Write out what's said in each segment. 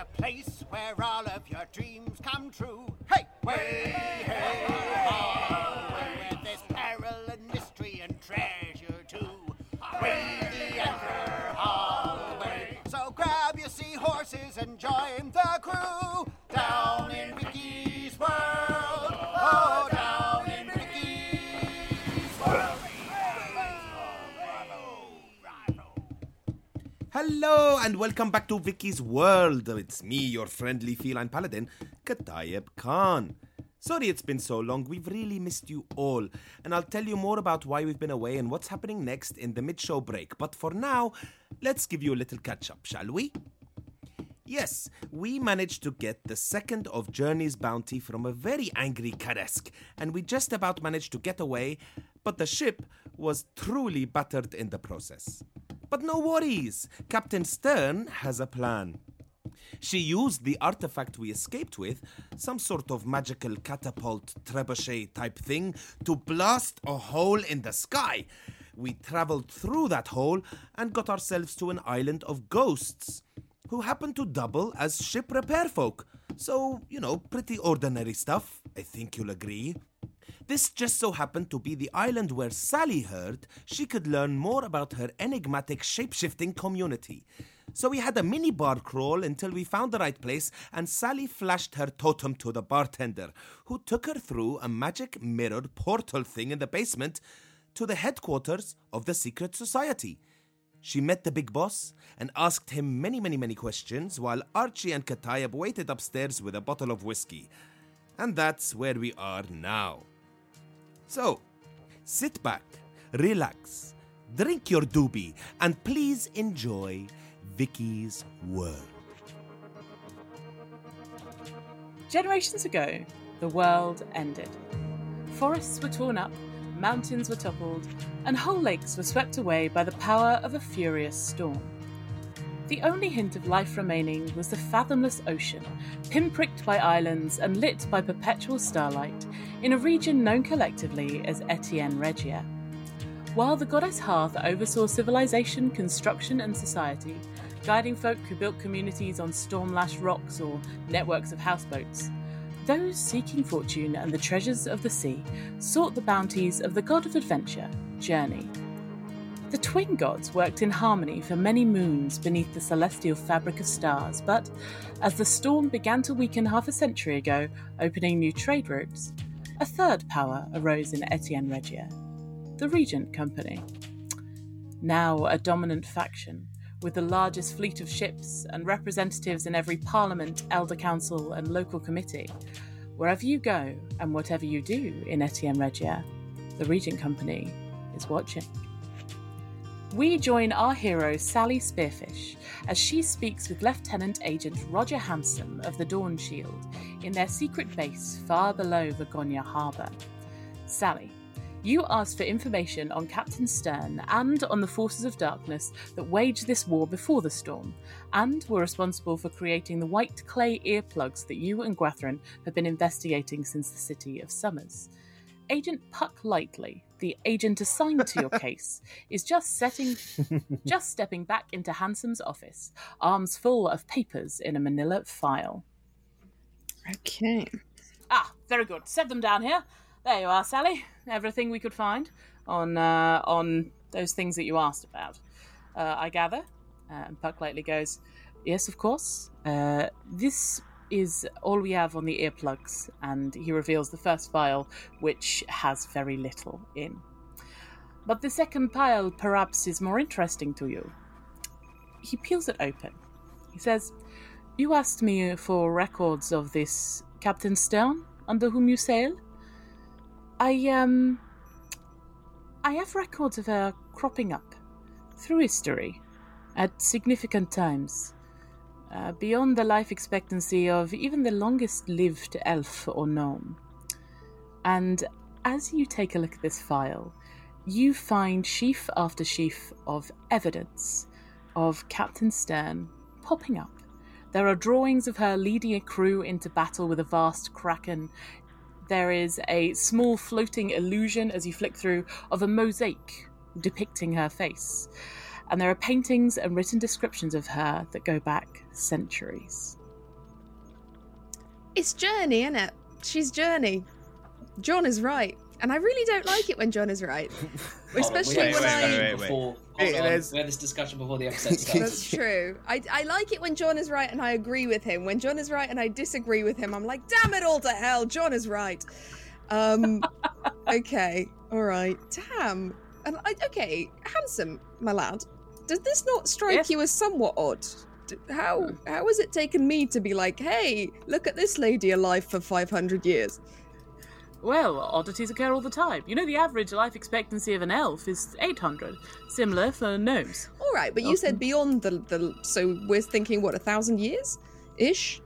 A place where all of your dreams come true. Hey, way, hey, ho, where there's peril and mystery and treasure too. Way the Anchor Hallway. So grab your seahorses and join the crew down in Vicky's Hello and welcome back to Vicky's World. It's me, your friendly feline paladin, Katayeb Khan. Sorry it's been so long, we've really missed you all, and I'll tell you more about why we've been away and what's happening next in the mid show break. But for now, let's give you a little catch up, shall we? Yes, we managed to get the second of Journey's bounty from a very angry Karesk, and we just about managed to get away, but the ship was truly battered in the process. But no worries, Captain Stern has a plan. She used the artifact we escaped with, some sort of magical catapult trebuchet type thing, to blast a hole in the sky. We traveled through that hole and got ourselves to an island of ghosts who happen to double as ship repair folk. So, you know, pretty ordinary stuff, I think you'll agree. This just so happened to be the island where Sally heard she could learn more about her enigmatic shapeshifting community. So we had a mini bar crawl until we found the right place, and Sally flashed her totem to the bartender, who took her through a magic mirrored portal thing in the basement to the headquarters of the secret society. She met the big boss and asked him many, many, many questions while Archie and Katayeb waited upstairs with a bottle of whiskey. And that's where we are now. So, sit back, relax, drink your doobie, and please enjoy Vicky's World. Generations ago, the world ended. Forests were torn up, mountains were toppled, and whole lakes were swept away by the power of a furious storm. The only hint of life remaining was the fathomless ocean, pinpricked by islands and lit by perpetual starlight, in a region known collectively as Etienne Regia. While the goddess Hearth oversaw civilization, construction, and society, guiding folk who built communities on storm lashed rocks or networks of houseboats, those seeking fortune and the treasures of the sea sought the bounties of the god of adventure, Journey. The twin gods worked in harmony for many moons beneath the celestial fabric of stars, but as the storm began to weaken half a century ago, opening new trade routes, a third power arose in Etienne Regia the Regent Company. Now a dominant faction, with the largest fleet of ships and representatives in every parliament, elder council, and local committee. Wherever you go and whatever you do in Etienne Regia, the Regent Company is watching. We join our hero Sally Spearfish as she speaks with Lieutenant Agent Roger Hanson of the Dawn Shield in their secret base far below Vagonia Harbour. Sally, you asked for information on Captain Stern and on the forces of darkness that waged this war before the storm, and were responsible for creating the white clay earplugs that you and Gwathrin have been investigating since the city of Summers. Agent Puck Lightly, the agent assigned to your case, is just setting, just stepping back into Handsome's office, arms full of papers in a manila file. Okay. Ah, very good. Set them down here. There you are, Sally. Everything we could find on uh, on those things that you asked about. Uh, I gather. Uh, and Puck lightly goes, "Yes, of course. Uh, this is all we have on the earplugs." And he reveals the first file, which has very little in. But the second pile perhaps is more interesting to you. He peels it open. He says, You asked me for records of this Captain Stern, under whom you sail. I, um. I have records of her cropping up through history at significant times, uh, beyond the life expectancy of even the longest lived elf or gnome. And as you take a look at this file, you find sheaf after sheaf of evidence of Captain Stern popping up. There are drawings of her leading a crew into battle with a vast kraken. There is a small floating illusion as you flick through of a mosaic depicting her face. And there are paintings and written descriptions of her that go back centuries. It's Journey, isn't it? She's Journey. John is right. And I really don't like it when John is right. Especially Wait, when wait, I. wait, wait, wait. Before, Wait, hold on. there's- We had this discussion before the episode That's true. I, I like it when John is right and I agree with him. When John is right and I disagree with him, I'm like, damn it all to hell, John is right. Um, okay, all right. Damn. And I, okay, handsome, my lad. Does this not strike Yes. you as somewhat odd? How hmm. how has it taken me to be like, hey, look at this lady alive for 500 years? Well, oddities occur all the time. You know, the average life expectancy of an elf is 800. Similar for gnomes. All right, but you said beyond the the. So we're thinking what a thousand years, ish.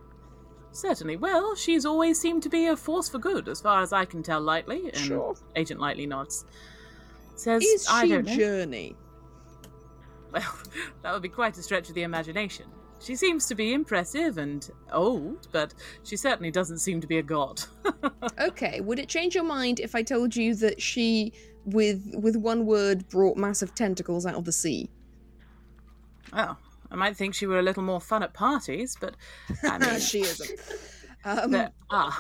Certainly. Well, she's always seemed to be a force for good, as far as I can tell, Lightly. And Sure. Agent Lightly nods. Says, Is I she don't know. Journey? Well, that would be quite a stretch of the imagination. She seems to be impressive and old, but she certainly doesn't seem to be a god. Okay, would it change your mind if I told you that she, with with one word, brought massive tentacles out of the sea? well, I might think she were a little more fun at parties, but I mean, she isn't. Um, there are.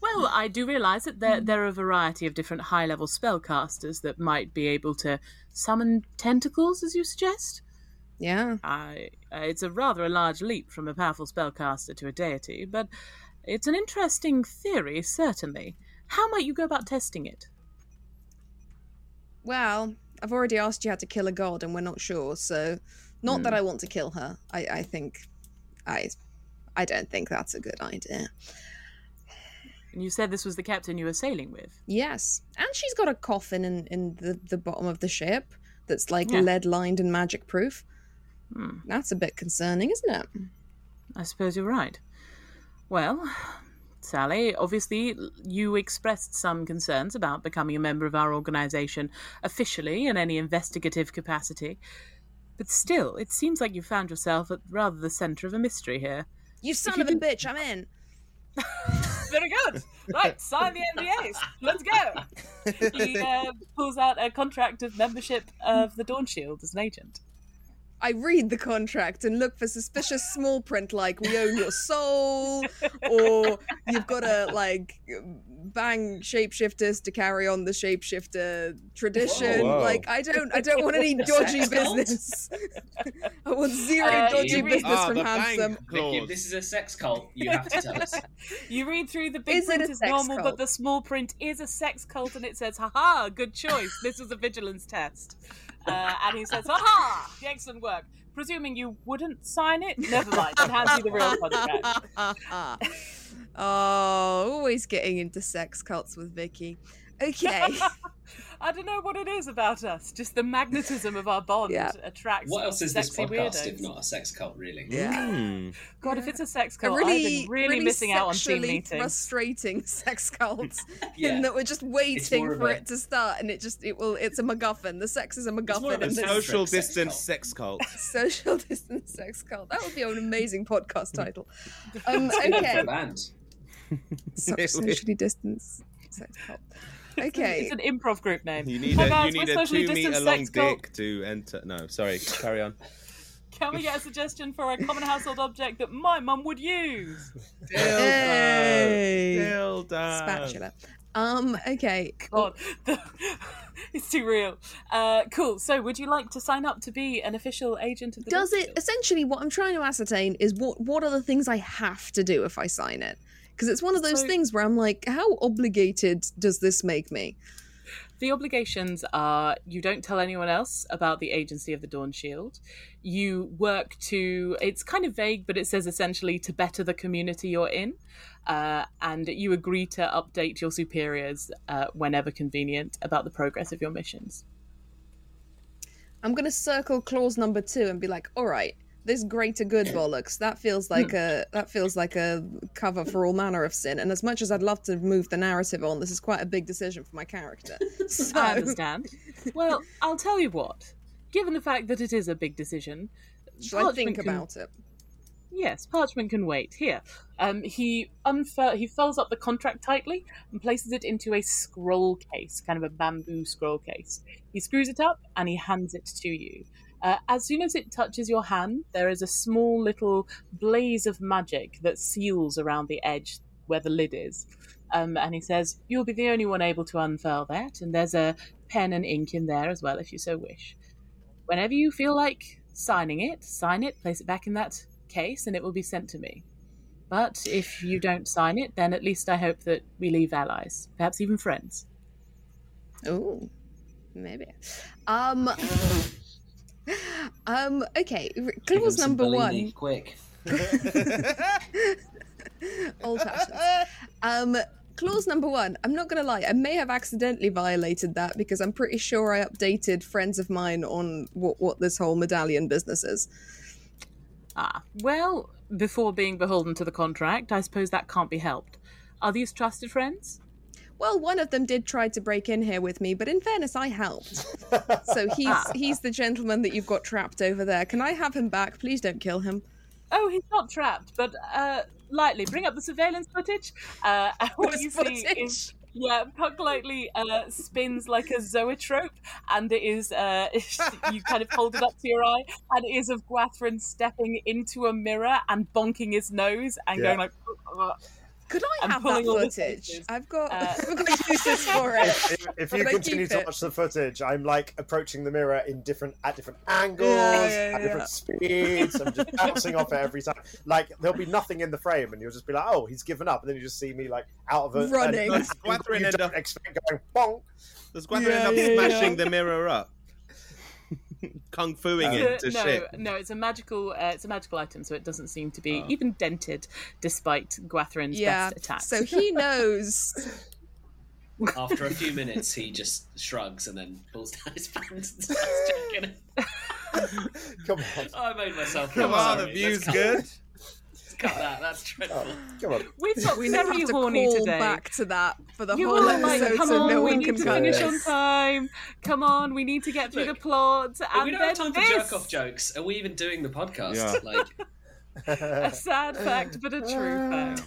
Well, I do realise that there, there are a variety of different high level spellcasters that might be able to summon tentacles, as you suggest. yeah. I, uh, it's a rather a large leap from a powerful spellcaster to a deity, but it's an interesting theory, certainly. How might you go about testing it? Well, I've already asked you how to kill a god, and we're not sure. So, not that I want to kill her. I, I think, I, I don't think that's a good idea. And you said this was the captain you were sailing with. Yes, and she's got a coffin in in the the bottom of the ship that's like Yeah. lead lined and magic proof. Hmm. That's a bit concerning, isn't it? I suppose you're right. Well, Sally, obviously you expressed some concerns about becoming a member of our organisation officially in any investigative capacity. But still, it seems like you found yourself at rather the centre of a mystery here. You son you of a didn't- bitch! I'm in. Very good. Right, sign the NDAs. Let's go. He uh, pulls out a contract of membership of the Dawn Shield as an agent. I read the contract and look for suspicious small print like we own your soul or you've got to like bang shapeshifters to carry on the shapeshifter tradition. Whoa. Like I don't I don't want any dodgy business. I want zero Uh, dodgy you read- business Ah, from the handsome. Vicky, this is a sex cult, you have to tell us. You read through the big Is print is normal, cult? but the small print is a sex cult, and it says, "Haha, good choice. This was a vigilance test." Uh, and he says, "Haha, excellent work." Presuming you wouldn't sign it, never mind. And hands you the real contract. oh, always getting into sex cults with Vicky. Okay. I don't know what it is about us. Just the magnetism of our bond Yeah. attracts. What else is this sexy podcast weirdos. if not a sex cult, really? yeah. God, if it's a sex A cult, really, I've been really, missing out on team sexually meetings. frustrating sex cults Yeah. in that we're just waiting for a- it to start and it just it will it's a MacGuffin. The sex is a more MacGuffin of a social- Social distance sex cult. social distance sex cult. That would be an amazing podcast title. Um, It's good for a okay, band. so, socially distance sex cult. Okay. It's an improv group name. You need Hi a guys, you we're need a socially two meter long sex cult. dick to enter. No, sorry. Carry on. Can we get a suggestion for a common household object that my mum would use? Hey. Dildo. Spatula. Um, okay. God, it's too real. Uh, cool. So, would you like to sign up to be an official agent of the Does Dog it Shield? essentially what I'm trying to ascertain is what what are the things I have to do if I sign it? Because it's one of those So- things where I'm like, how obligated does this make me? The obligations are you don't tell anyone else about the agency of the Dawn Shield. You work to, it's kind of vague, but it says essentially to better the community you're in. Uh, and you agree to update your superiors uh, whenever convenient about the progress of your missions. I'm gonna circle clause number two and be like, all right, this greater good bollocks. That feels like a that feels like a cover for all manner of sin. And as much as I'd love to move the narrative on, this is quite a big decision for my character. So I understand. well, I'll tell you what. Given the fact that it is a big decision, Shall I think can- about it? Yes, parchment can wait. Here, um, he unfur- he folds up the contract tightly and places it into a scroll case, kind of a bamboo scroll case. He screws it up and he hands it to you. Uh, as soon as it touches your hand, there is a small little blaze of magic that seals around the edge where the lid is. Um, and he says, You'll be the only one able to unfurl that, and there's a pen and ink in there as well if you so wish. Whenever you feel like signing it, sign it, place it back in that case, and it will be sent to me. But if you don't sign it, then at least I hope that we leave allies, perhaps even friends. Oh, maybe. Um. Um. Okay. r- Give him Clause some number Bellini, one. quick. Old fashioned. Um. Clause number one. I'm not gonna lie. I may have accidentally violated that because I'm pretty sure I updated friends of mine on what what this whole medallion business is. Ah, well, before being beholden to the contract, I suppose that can't be helped. Are these trusted friends? Well, one of them did try to break in here with me, but in fairness, I helped. so he's Ah. he's the gentleman that you've got trapped over there. Can I have him back? Please don't kill him. Oh, he's not trapped, but uh, lightly bring up the surveillance footage. Uh, what What you footage? see is yeah, Puck lightly uh, spins like a zoetrope, and it is uh, you kind of hold it up to your eye, and it is of Gwathrin stepping into a mirror and bonking his nose and Yeah. going like. "Ugh." Could I I'm have that pulling all the footage? I've got Uh, I've got uses for it. if, if But you continue to it. watch the footage, I'm like approaching the mirror in different at different angles, Yeah, yeah, at yeah. different speeds. I'm just bouncing off it every time. Like there'll be nothing in the frame, and you'll just be like, "Oh, he's given up," and then you just see me like out of a Running. an Does angle you end don't up- expect going bonk. Does Gwathrin Yeah, end up yeah, smashing yeah. the mirror up? Kung fuing It's it to no, shit. no, it's a magical. Uh, it's a magical item, so it doesn't seem to Oh. be even dented, despite Gwathrin's Yeah. best attacks. So he knows. After a few minutes, he just shrugs and then pulls down his pants and starts checking it. Come on, Oh, I made myself. Come feel on, the view's good. Let's cut that. That's dreadful. oh, come on. We've got We now very have to horny call today. back to that for the You whole were like, episode, come so on, no we one need can to finish this. on time. Come on, we need to get through Look, the plot. And we don't have time for jerk off jokes. Are we even doing the podcast? Yeah. Like, A sad fact, but a true fact.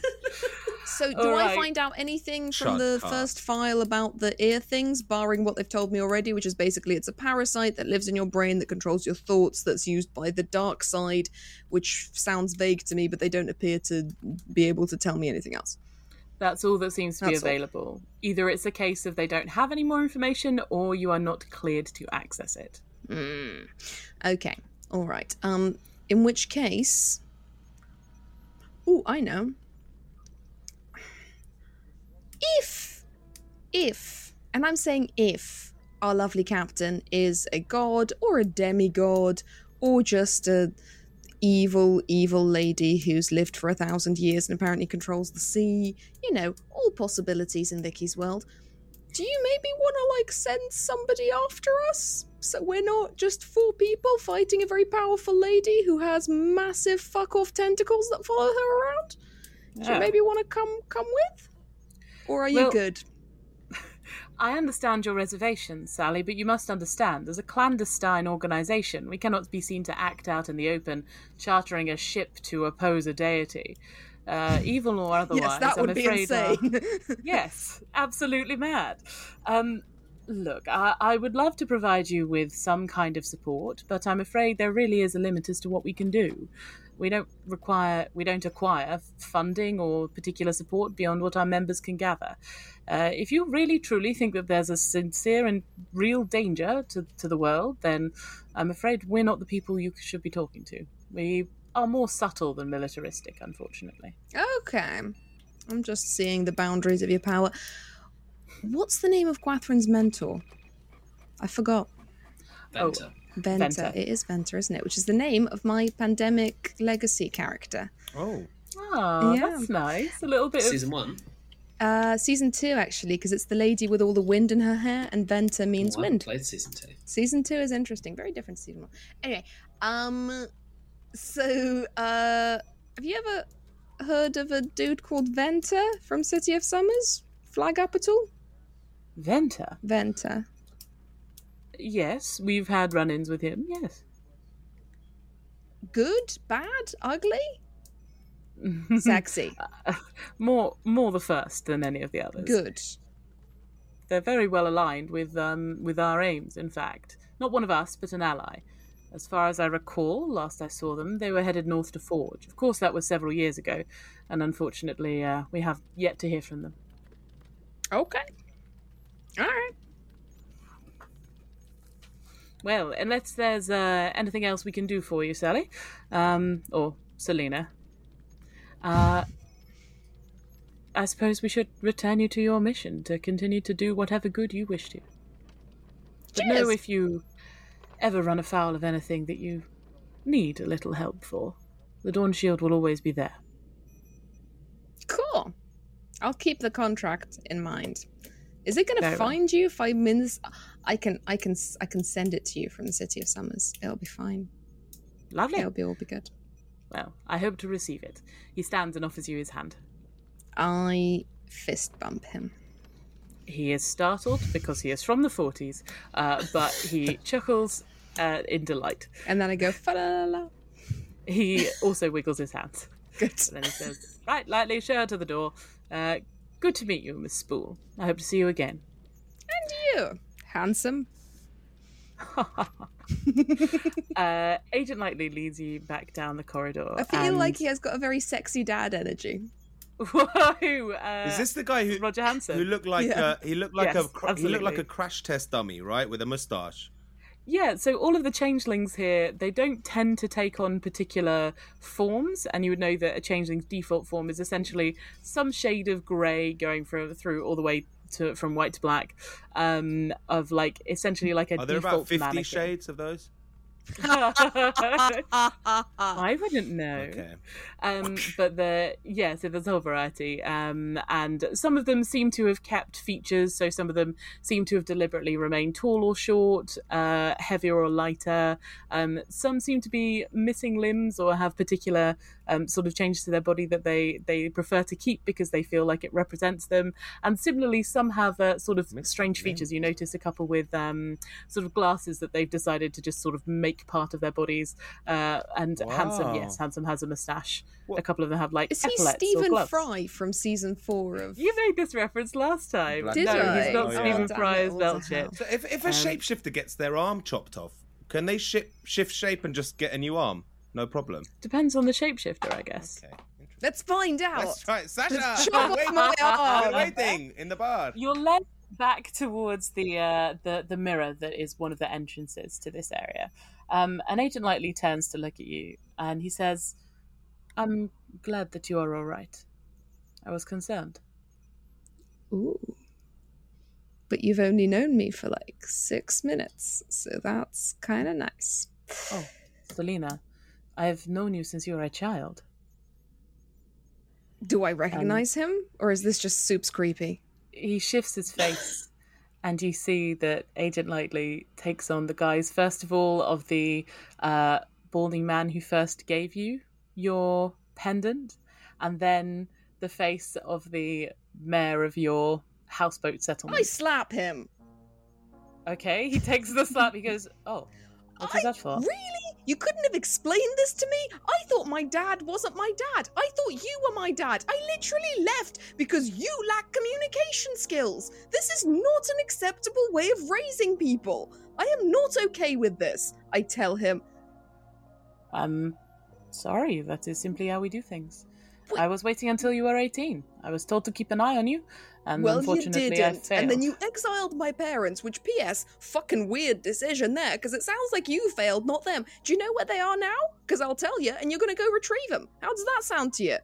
So, do All I find out anything Shut from the up. first file about the ear things, barring what they've told me already, which is basically it's a parasite that lives in your brain that controls your thoughts, that's used by the dark side, which sounds vague to me, but they don't appear to be able to tell me anything else. That's all that seems to be That's all. available. Either it's a case of they don't have any more information, or you are not cleared to access it. Mm. Okay, all right. Um, in which case, oh, I know. If, if, and I'm saying if, our lovely captain is a god or a demigod or just a evil, evil lady who's lived for a thousand years and apparently controls the sea, you know, all possibilities in Vicky's world do you maybe want to like send somebody after us so we're not just four people fighting a very powerful lady who has massive fuck off tentacles that follow her around do you maybe want to come come with or are you Well- good I understand your reservations, Sally, but you must understand, as a clandestine organisation, we cannot be seen to act out in the open, chartering a ship to oppose a deity. uh, evil or otherwise. yes, that I'm would be afraid are- insane. yes, absolutely mad. Um, look, I, I would love to provide you with some kind of support, but I'm afraid there really is a limit as to what we can do. We don't require, we don't acquire funding or particular support beyond what our members can gather. Uh, if you really truly think that there's a sincere and real danger to, to the world, then I'm afraid we're not the people you should be talking to. We are more subtle than militaristic, unfortunately. okay. I'm just seeing the boundaries of your power. What's the name of Gwathrin's mentor? I forgot. Venter. Venter. Venter. It is Venter, isn't it? Which is the name of my pandemic legacy character. Oh, Oh, Yeah. that's nice. A little bit of Season one. Uh, season two, actually, because it's the lady with all the wind in her hair, and Venter means Oh, I wind. played season two. Season two is interesting, very different to season one. Anyway, um, so uh, have you ever heard of a dude called Venter from City of Summers? Flag up at all? Venter. Venter. Yes, we've had run-ins with him. Yes. Good, bad, ugly, sexy. more, more the first than any of the others. Good. They're very well aligned with um with our aims. In fact, not one of us, but an ally. As far as I recall, last I saw them, they were headed north to Forge. Of course, that was several years ago, and unfortunately, uh, we have yet to hear from them. Okay. All right. Well, unless there's uh, anything else we can do for you, Sally, um, or Selena, uh, I suppose we should return you to your mission to continue to do whatever good you wish to. But know if you ever run afoul of anything that you need a little help for, the Dawn Shield will always be there. Cool. I'll keep the contract in mind. Is it going to find you if I? I can, I can, I can send it to you from the City of Summers. It'll be fine. Lovely. It'll be all be good. Well, I hope to receive it. He stands and offers you his hand. I fist bump him. He is startled because he is from the 40s, uh, but he chuckles uh, in delight. And then I go, fa la la la. He also wiggles his hands. Good. And then he says, Right, lightly, show her to the door. Uh, good to meet you, Miss Spool. I hope to see you again. And you, handsome. Uh, Agent Lightly leads you back down the corridor. I feel and- like he has got a very sexy dad energy. Whoa! Uh, is this the guy who Roger Hansen? who looked like Yeah. uh, he looked like Yes, a cr- he looked like a crash test dummy, right, with a mustache? Yeah, so all of the changelings here, they don't tend to take on particular forms, and you would know that a changeling's default form is essentially some shade of grey going through, through all the way to from white to black, um, of like essentially like a Are there default about fifty mannequin. shades of those? I wouldn't know. Okay. Um, but the yeah, so there's a whole variety, um, and some of them seem to have kept features. So some of them seem to have deliberately remained tall or short, uh, heavier or lighter. Um, some seem to be missing limbs or have particular um, sort of changes to their body that they they prefer to keep because they feel like it represents them. And similarly, some have uh, sort of strange features. You notice a couple with um, sort of glasses that they've decided to just sort of make part of their bodies. Uh, and handsome, yes, handsome has a moustache. What- A couple of them have like Is he epaulets or Stephen. Fry from season four of? You made this reference last time. Black Did no, I? he's not Oh. Stephen damn Fry it, as what Melchett. So if if a Um, shapeshifter gets their arm chopped off, can they ship, shift shape and just get a new arm? No problem. Depends on the shapeshifter, I guess. Okay. Let's find out. Let's try it. Sasha, Let's we're chop off waiting, my arm. we're waiting in the bar. You're led back towards the uh, the the mirror that is one of the entrances to this area. Um, and Agent Lightly turns to look at you, and he says, "I'm glad that you are all right. I was concerned." Ooh. But you've only known me for like six minutes, so that's kind of nice. Oh, Selena, I've known you since you were a child. Do I recognize him, or is this just Soup's creepy? he shifts his face and you see that agent lightly takes on the guise first of all of the uh, balding man who first gave you your pendant and then the face of the mayor of your houseboat settlement. I slap him. okay he takes the slap he goes oh what is I- that for Really? You couldn't have explained this to me? I thought my dad wasn't my dad. I thought you were my dad. I literally left because you lack communication skills. This is not an acceptable way of raising people. I am not okay with this. I tell him. I'm sorry, that is simply how we do things. Wait- I was waiting until you were 18. I was told to keep an eye on you, and well, you unfortunately I didn't. failed. And then you exiled my parents, which, P.S., fucking weird decision there, because it sounds like you failed, not them. Do you know where they are now? Because I'll tell you, and you're going to go retrieve them. How does that sound to you?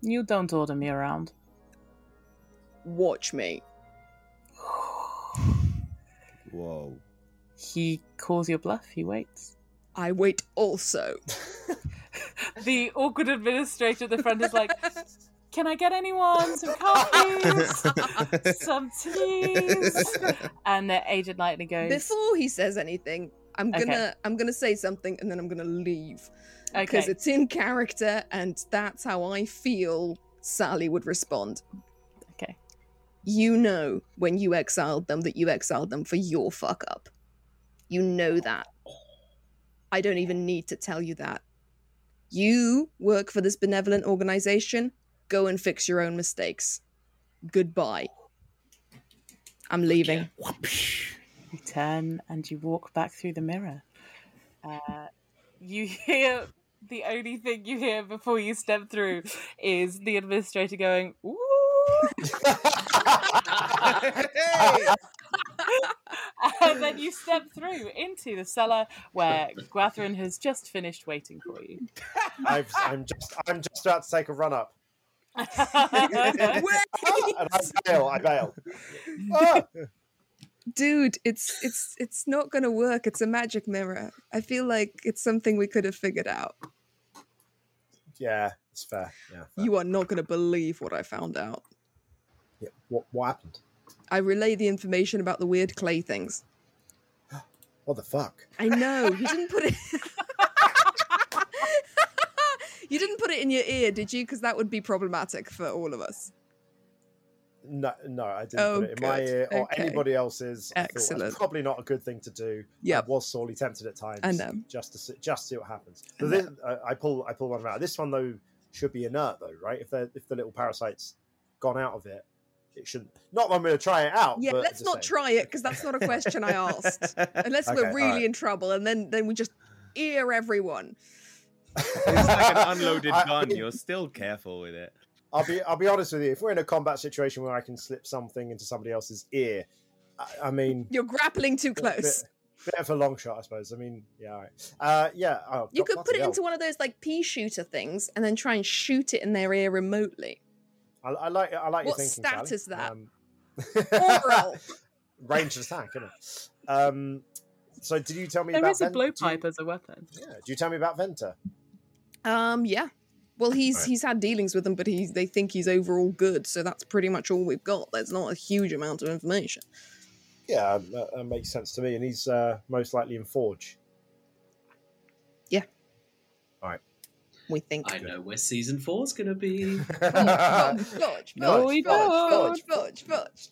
You don't order me around. Watch me. Whoa. He calls your bluff, he waits. I wait also. The awkward administrator at the front is like, Can I get anyone some coffee, some teas? And uh, Agent Lightning goes, Before he says anything, I'm gonna I'm gonna say something and then I'm gonna leave because Okay. it's in character and that's how I feel Sally would respond. Okay. You know when you exiled them that you exiled them for your fuck up. You know that. I don't even need to tell you that. You work for this benevolent organization. Go and fix your own mistakes. Goodbye. I'm leaving. You turn and you walk back through the mirror. Uh, you hear the only thing you hear before you step through is the administrator going, Ooh. and then you step through into the cellar where Gwathrin has just finished waiting for you. I've, I'm just I'm just about to take a run up, Wait! And I bail. I bail. Dude it's it's it's not gonna work it's a magic mirror i feel like it's something we could have figured out Yeah, it's fair. Yeah. fair. you are not gonna believe what i found out Yeah. What what happened? i relayed the information about the weird clay things What the fuck? i know you didn't put it you didn't put it in your ear did you because that would be problematic for all of us No, no, I didn't Oh, put it in my ear or Okay. anybody else's. Excellent. that's probably not a good thing to do. Yeah, I was sorely tempted at times. I know. Just to see, just see what happens. But this, I, I pull I pull one out. This one though should be inert though, right? If the if the little parasite's gone out of it, it shouldn't. Not that I'm going to try it out. yeah let's not try it because that's not a question i asked unless Okay, we're really alright. in trouble and then then we just ear everyone It's like an unloaded I- I gun. You're still careful with it. I'll be I'll be honest with you. If we're in a combat situation where I can slip something into somebody else's ear, I, I mean, you're grappling too close Bit, bit of a long shot, I suppose. I mean, yeah, all right. uh, yeah. Oh, You God, could put it hell. into one of those like pea shooter things and then try and shoot it in their ear remotely. I, I like I like What your thinking. stat Sally. is that? Um, Oral. Ranged attack, isn't it? Um, so, did you tell me There about is a Ven- do you- blowpipe as a weapon. Yeah. Do you tell me about Venter? Um, yeah. Well, he's Right. he's had dealings with them, but he's they think he's overall good, so that's pretty much all we've got. There's not a huge amount of information. Yeah, that, that makes sense to me. And he's uh, most likely in Forge. Yeah. All right. We think. I know where season four's gonna be. Fudge, fudge, No, fudge, we fudge, don't. fudge, fudge, fudge.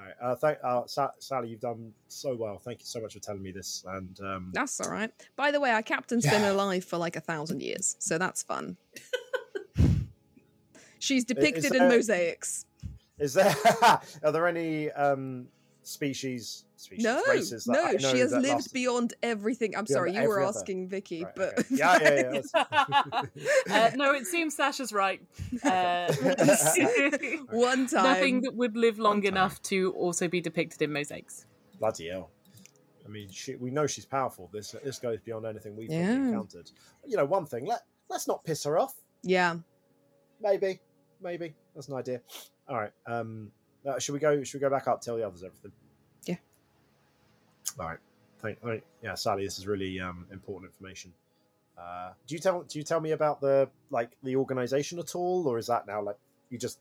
All right. Uh, thank, uh, Sa- Sally, you've done so well. Thank you so much for telling me this. And um, That's all right. By the way, our captain's been alive for like a thousand years, so that's fun. She's depicted in there- mosaics. is there are there any um, species, species No, races that I no, know she has that lived last- beyond everything. I'm Beyond sorry, you were every other- asking Vicky, Right, but okay. yeah, yeah, yeah. uh, no, it seems Sasha's right. Uh, one time. nothing that would live long enough to also be depicted in mosaics. Bloody hell. I mean, she, we know she's powerful. This this goes beyond anything we've Yeah. encountered. You know, one thing. Let let's not piss her off. Yeah. Maybe, maybe that's an idea. All right. Um, uh, should we go? Should we go back up? Tell the others everything. Yeah. All right. Thank. All right. Yeah, Sally, this is really um, important information. Uh, do you tell? Do you tell me about the like the organization at all, or is that now like you just?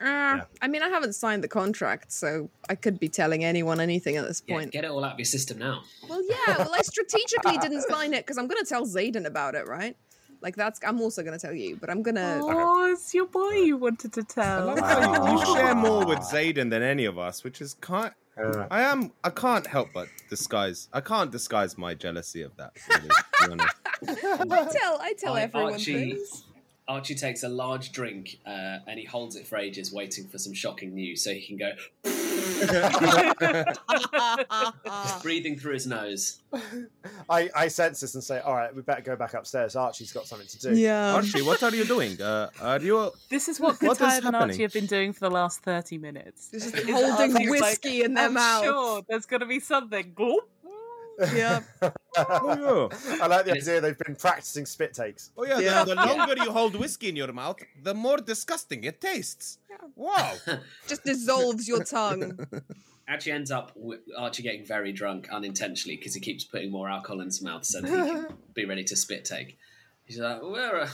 Uh, I mean, I haven't signed the contract, so I could be telling anyone anything at this Yeah, point. get it all out of your system now. Well, yeah. Well, I strategically didn't sign it because I'm going to tell Zayden about it, right? Like that's. I'm also going to tell you, but I'm gonna. Oh, it's your boy you wanted to I tell. love how you, you share more with Zayden than any of us, which is kind I am. I can't help but disguise. I can't disguise my jealousy of that. Really, to be honest. I tell I tell I- everyone Archie, things. Archie takes a large drink uh, and he holds it for ages, waiting for some shocking news, so he can go breathing through his nose. I, I sense this and say, all right, we better go back upstairs. Archie's got something to do. Yeah. Archie, what are you doing? Uh, are you? This is what What is Kataya and happening? Archie have been doing for the last 30 minutes. Just Is holding whiskey like, in their "I'm mouth. Sure, there's going to be something. Gloop. Yeah. Oh, I like the idea they've been practicing spit takes. Oh yeah, Yeah. The, the longer you hold whiskey in your mouth, the more disgusting it tastes. Wow. Just dissolves your tongue. Actually, ends up with Archie getting very drunk unintentionally because he keeps putting more alcohol in his mouth so that he can be ready to spit take. He's like, "Where are,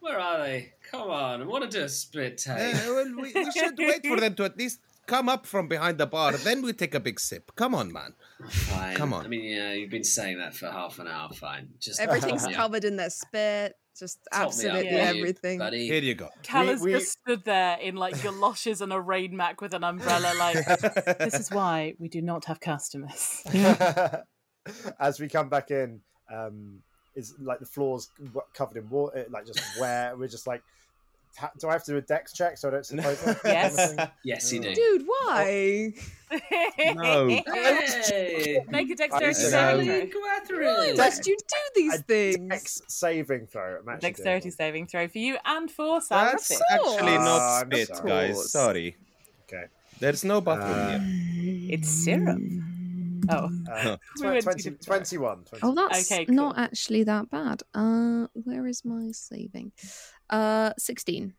where are they? Come on, I want to do a spit take." Uh, well, we, we should wait for them to at least come up from behind the bar. Then we take a big sip. Come on, man. Fine. Come on. I mean, yeah, you've been saying that for half an hour. Fine. Just Everything's yeah. covered in their spit. Just Top me up, absolutely Yeah. everything. buddy. Here you go. Callus we- just stood there in like galoshes and a rain mac with an umbrella, like, this is why we do not have customers. As we come back in, um, is like the floors covered in water, like just where we're just like, ha- do I have to do a dex check so I don't slip over? Yes. Yes, you do. Dude, why? No. Hey, Make a I dexterity saving throw. Why must you do these A things? dex saving throw. I'm Dexterity doing saving throw for you and for Sam That's Rafiq. actually not I'm spit, sorry. guys. Sorry. Okay. There's no bathroom Uh, here. It's syrup. Oh, Uh, We went tw- 20, too 21. Oh, that's Okay, not actually that bad. Uh, where is my saving? Uh, sixteen.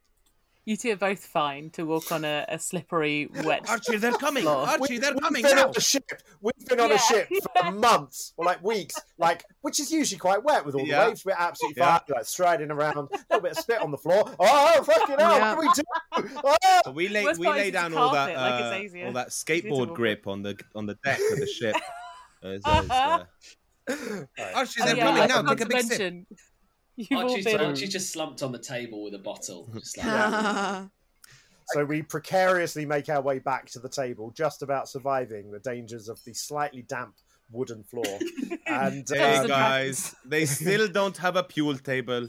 you two are both fine to walk on a, a slippery, wet. Archie, they're coming. floor. Archie, they're We've coming been now. on a ship. We've been on Yeah, a ship yeah. for months or like weeks, like which is usually quite wet with all the Yeah. waves. We're absolutely Yeah. fine, like striding around, a little bit of spit on the floor. Oh, fucking hell! Yeah. What do we do? Oh! So we lay Worst we lay down all that carpet, like, uh, all that skateboard grip on the on the deck of the ship. Uh, it's, uh, it's, uh, Archie, Oh, they're yeah, coming now. Take a to big sip. Mention, You've all Archie's, been. Archie's just slumped on the table with a bottle. Just like, Yeah. So we precariously make our way back to the table, just about surviving the dangers of the slightly damp wooden floor. And Hey uh, Doesn't guys, they still don't have a pool table.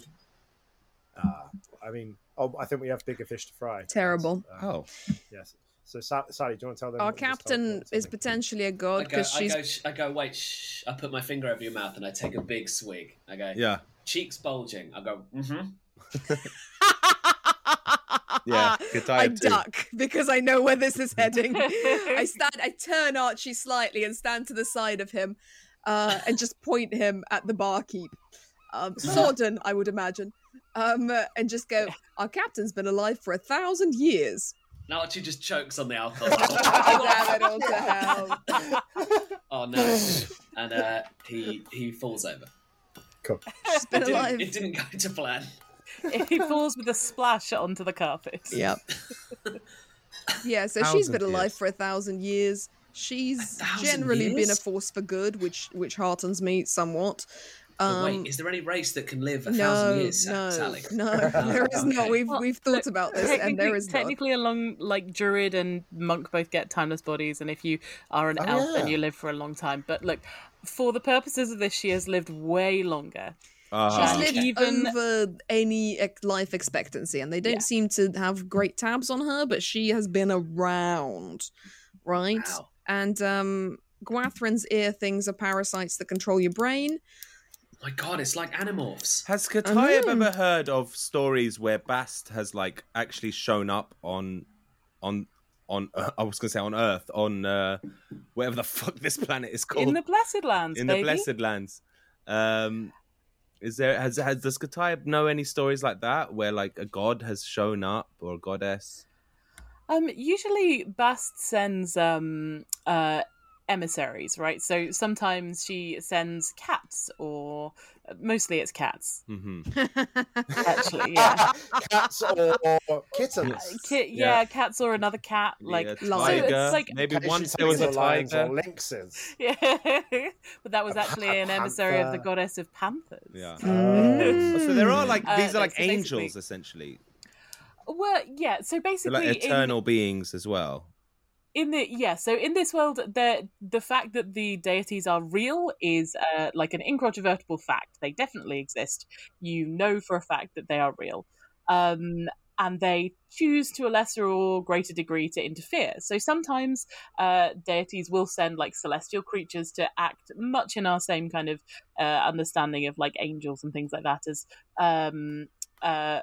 uh, I mean, oh, I think we have bigger fish to fry. Terrible. Uh, Oh, yes. So Sa- Sally, do you want to tell them? Our what you just told- captain is potentially a god go, because I she's. go, I go, wait, shh. I put my finger over your mouth and I take a big swig. I go, yeah, cheeks bulging. I go, mm-hmm. yeah. Good I too. duck because I know where this is heading. I stand, I turn Archie slightly and stand to the side of him, uh, and just point him at the barkeep, um, Sorden, I would imagine, um, uh, and just go. Our captain's been alive for a thousand years. Now Archie just chokes on the alcohol. Damn it all to hell! oh no! And uh, he he falls over. Cool. She's been It didn't, it didn't go to plan. he falls with a splash onto the carpet. Yep. Yeah, so she's been alive years. for a thousand years. She's thousand generally been a force for good, which which heartens me somewhat. But Um, wait, is there any race that can live a no, thousand years, no, Sally? no, there is not. We've Well, we've thought about this, and Technically, there is not. technically along like druid and monk both get timeless bodies, and if you are an Oh, elf, then you live for a long time. But look, for the purposes of this, she has lived way longer. Uh-huh. She's lived Even- over any life expectancy, and they don't Yeah. seem to have great tabs on her. But she has been around, right? Wow. And um, Gwathrin's ear things are parasites that control your brain. My God, it's like Animorphs. Has Katayeb know. ever heard of stories where Bast has like actually shown up on, on, on? Uh, I was gonna say on Earth, on uh, whatever the fuck this planet is called, In the Blessed Lands, in baby. the Blessed Lands. Um, is there has has does Katayeb know any stories like that where like a god has shown up or a goddess? Um, usually Bast sends um uh emissaries, right? So sometimes she sends cats, or uh, mostly it's cats. hmm Actually, yeah, Cats or, or kittens. Ki- yeah, cats or another cat, like a lion. tiger. So it's like- maybe Occasionally once there was a tigers or lions tiger. or lynxes. yeah, but that was actually an emissary of the goddess of panthers. Yeah. Oh. So there are like Uh, these are like so angels essentially. Well, yeah. So They're basically, like in- eternal beings as well. In the yeah so in this world the the fact that the deities are real is uh, like an incontrovertible fact. They definitely exist. You know for a fact that they are real. Um and they choose to a lesser or greater degree to interfere. So sometimes uh deities will send like celestial creatures to act much in our same kind of uh understanding of like angels and things like that as um uh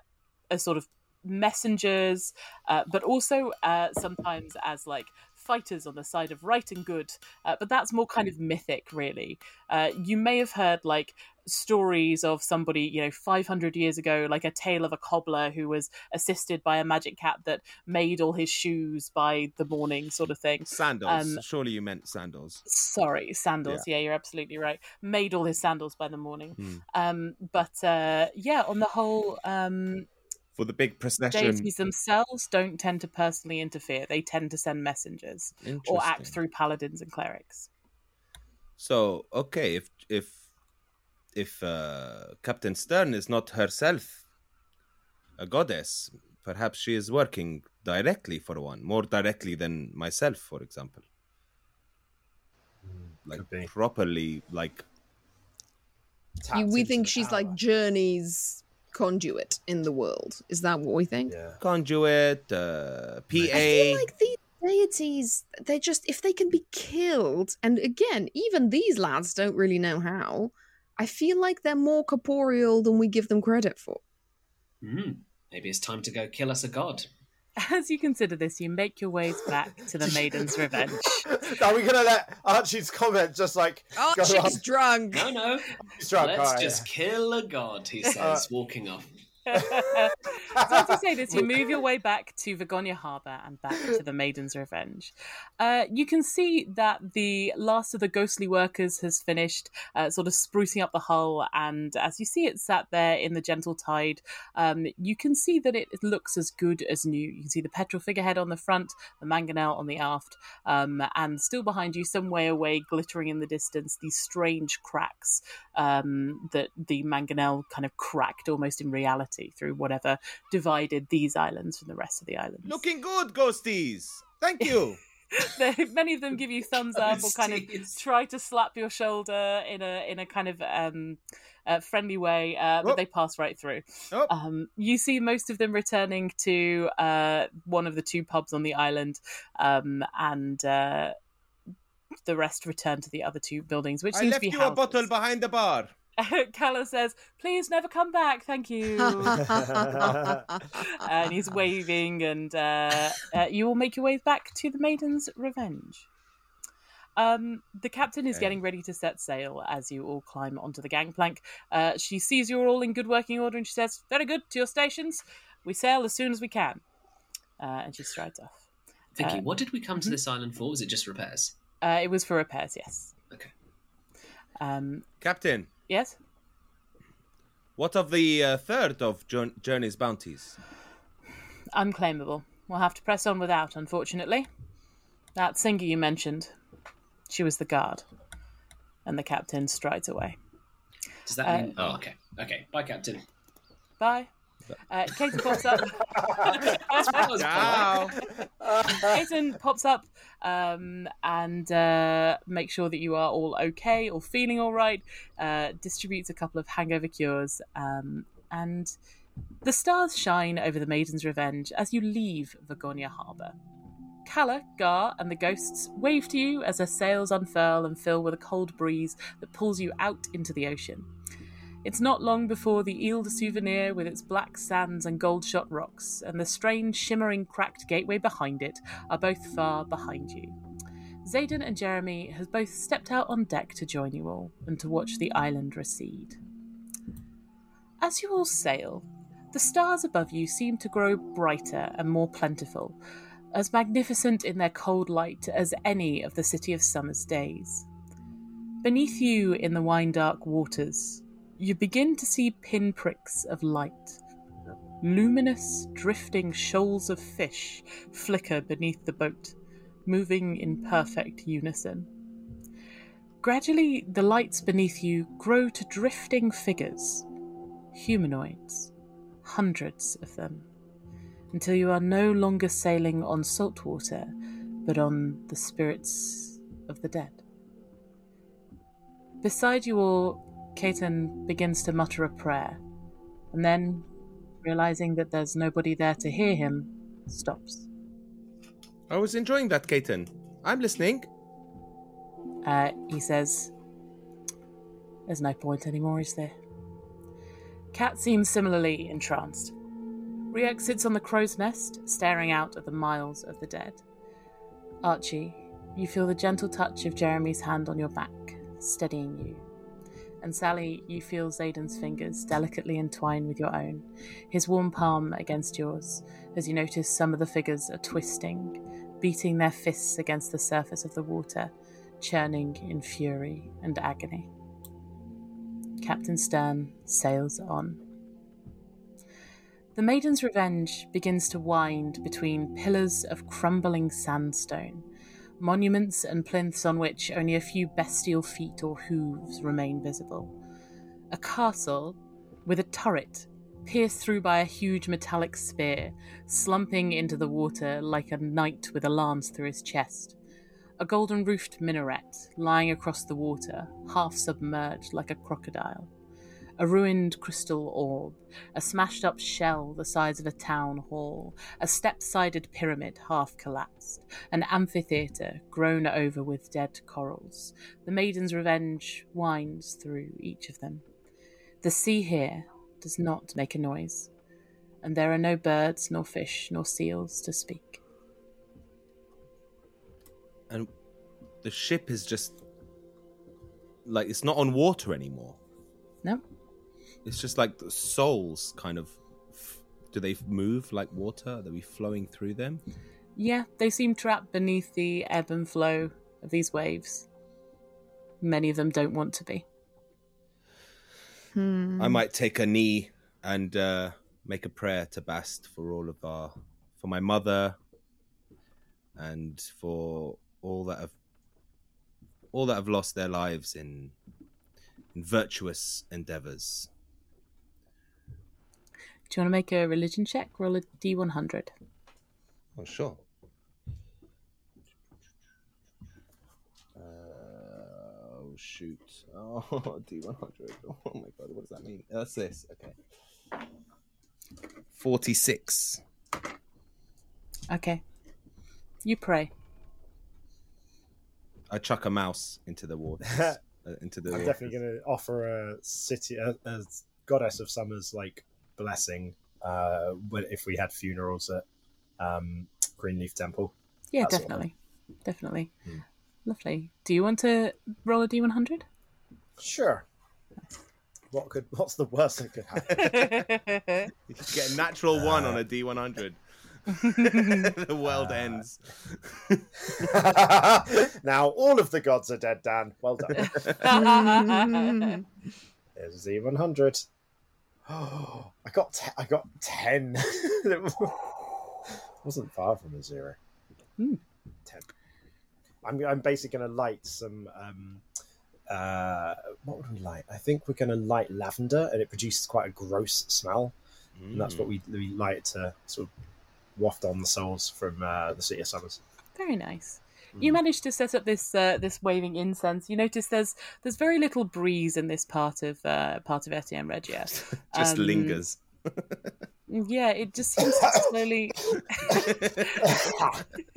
as sort of messengers, uh, but also uh, sometimes as like fighters on the side of right and good. Uh, but that's more kind of mythic, really. Uh, you may have heard like stories of somebody, you know, 500 years ago, like a tale of a cobbler who was assisted by a magic cat that made all his shoes by the morning, sort of thing. Sandals. Um, Surely you meant sandals. Sorry, sandals. Yeah. you're absolutely right. Made all his sandals by the morning. Hmm. Um, but uh, yeah, on the whole, um, For the big procession. deities themselves don't tend to personally interfere. They tend to send messengers or act through paladins and clerics. So okay, if if if uh, Captain Stern is not herself a goddess, perhaps she is working directly for one, more directly than myself, for example. Like properly, like You, we think she's power. like Journey's conduit in the world. Is that what we think? Yeah. conduit, uh, PA. I feel like these deities—they're just, if they can be killed, and again, even these lads don't really know how, I feel like they're more corporeal than we give them credit for. Hmm. Maybe it's time to go kill us a god. As you consider this, you make your ways back to the Maiden's Revenge. Are we gonna let Archie's comment just like Oh, go on? she's drunk. No, no. He's drunk, Let's alright, just kill a god, he says, walking off. so as you say this, you move your way back to Vagonia Harbour and back to the Maiden's Revenge. Uh, you can see that the last of the ghostly workers has finished, uh, sort of sprucing up the hull, and as you see it sat there in the gentle tide, um, you can see that it looks as good as new. You can see the petrol figurehead on the front, the mangonel on the aft, um, and still behind you, some way away, glittering in the distance, these strange cracks um, that the mangonel kind of cracked almost in reality through whatever divided these islands from the rest of the islands. Looking good, ghosties. Thank you. Many of them give you thumbs up or kind of try to slap your shoulder in a in a kind of um, uh, friendly way, uh, but Oh. they pass right through. Oh. Um, you see most of them returning to uh, one of the two pubs on the island, um, and uh, the rest return to the other two buildings, which I left you a bottle behind the bar. Calla says, "Please never come back, thank you." and he's waving, and uh, uh, you will make your way back to the Maiden's Revenge. Um, the captain is Okay. getting ready to set sail as you all climb onto the gangplank. Uh, she sees you're all in good working order, and she says, "Very good, to your stations. We sail as soon as we can." Uh, and she strides off. Vicky, Uh, what did we come to this island for? Was it just repairs? Uh, it was for repairs, yes. Okay. Um, Captain, yes. what of the uh, third of Journey's bounties? unclaimable. We'll have to press on without, unfortunately. That singer you mentioned, she was the guard. And the captain strides away. Does that Uh, mean? Oh, okay. Okay. Bye, Captain. Bye. Uh, Katie pops up. That was. Caton pops up um, and uh, makes sure that you are all okay or feeling all right. Uh, distributes a couple of hangover cures, um, and the stars shine over the Maiden's Revenge as you leave Vagonia Harbour. Calla, Gar, and the ghosts wave to you as their sails unfurl and fill with a cold breeze that pulls you out into the ocean. It's not long before the Ile de Souvenir, with its black sands and gold shot rocks, and the strange, shimmering, cracked gateway behind it, are both far behind you. Zayden and Jeremy have both stepped out on deck to join you all and to watch the island recede. As you all sail, the stars above you seem to grow brighter and more plentiful, as magnificent in their cold light as any of the City of Summer's days. Beneath you in the wine dark waters, you begin to see pinpricks of light. Luminous, drifting shoals of fish flicker beneath the boat, moving in perfect unison. Gradually, the lights beneath you grow to drifting figures, humanoids, hundreds of them, until you are no longer sailing on salt water, but on the spirits of the dead. Beside you all, Caton begins to mutter a prayer, and then, realizing that there's nobody there to hear him, stops. I was enjoying that, Caton. I'm listening. Uh, he says, There's no point anymore, is there? Cat seems similarly entranced. Ryuk sits on the crow's nest, staring out at the miles of the dead. Archie, you feel the gentle touch of Jeremy's hand on your back, steadying you. And Sally, you feel Zayden's fingers delicately entwine with your own, his warm palm against yours, as you notice some of the figures are twisting, beating their fists against the surface of the water, churning in fury and agony. Captain Stern sails on. The Maiden's Revenge begins to wind between pillars of crumbling sandstone, monuments and plinths on which only a few bestial feet or hooves remain visible. A castle with a turret pierced through by a huge metallic spear, slumping into the water like a knight with a lance through his chest. A golden roofed minaret lying across the water, half submerged like a crocodile a ruined crystal orb, a smashed up shell the size of a town hall, a step sided pyramid half collapsed, an amphitheatre grown over with dead corals. The Maiden's Revenge winds through each of them. The sea here does not make a noise, and there are no birds, nor fish, nor seals to speak. And the ship is just like it's not on water anymore. No? It's just like the souls kind of. Do they move like water? Are they flowing through them? Yeah, they seem trapped beneath the ebb and flow of these waves. Many of them don't want to be. I might take a knee and uh, make a prayer to Bast for all of our, for my mother, and for all that have, all that have lost their lives in, in virtuous endeavors. Do you want to make a religion check? Roll a d100. Oh, sure. Uh, oh, shoot. Oh, D100. Oh, my God. What does that mean? That's this. Okay. 46. Okay. You pray. I chuck a mouse into the water. uh, into the I'm waters. definitely going to offer a city, a, a goddess of summer's like blessing. Uh, if we had funerals at um, Greenleaf Temple. Yeah, That sort of definitely. Definitely. Lovely. Do you want to roll a d100? Sure. What could? What's the worst that could happen? You could get a natural one on a D100. the world ends. now all of the gods are dead, Dan. Well done. There's a Z one hundred. Oh, I got te- I got ten. It wasn't far from a zero. Hmm. Ten. I'm I'm basically going to light some. Um, uh, what would we light? I think we're going to light lavender, and it produces quite a gross smell. And that's what we we light to sort of waft on the souls from uh, the city of summers. Very nice. You managed to set up this uh, this waving incense. You notice there's there's very little breeze in this part of uh, part of Etienne Regia. Just Um, lingers. Yeah, it just seems to slowly.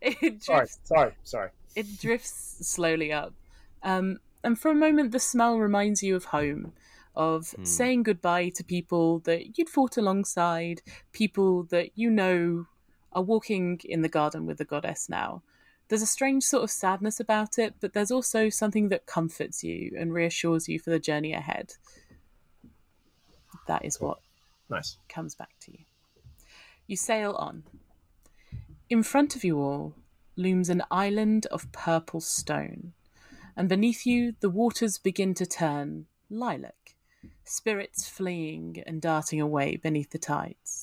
it Sorry, drifts. sorry, sorry. It drifts slowly up, um, and for a moment, the smell reminds you of home, of saying goodbye to people that you'd fought alongside, people that you know are walking in the garden with the goddess now. There's a strange sort of sadness about it, but there's also something that comforts you and reassures you for the journey ahead. That is what Nice. comes back to you. You sail on. In front of you all looms an island of purple stone, and beneath you the waters begin to turn lilac, spirits fleeing and darting away beneath the tides.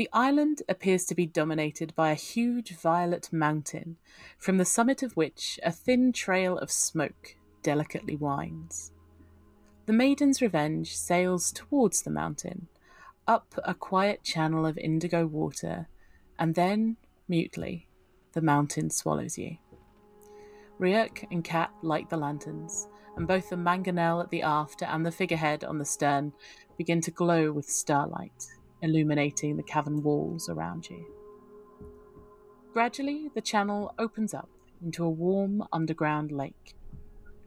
The island appears to be dominated by a huge violet mountain, from the summit of which a thin trail of smoke delicately winds. The Maiden's Revenge sails towards the mountain, up a quiet channel of indigo water, and then, mutely, the mountain swallows you. Ryuk and Kat light the lanterns, and both the mangonel at the after and the figurehead on the stern begin to glow with starlight, illuminating the cavern walls around you. Gradually, the channel opens up into a warm underground lake.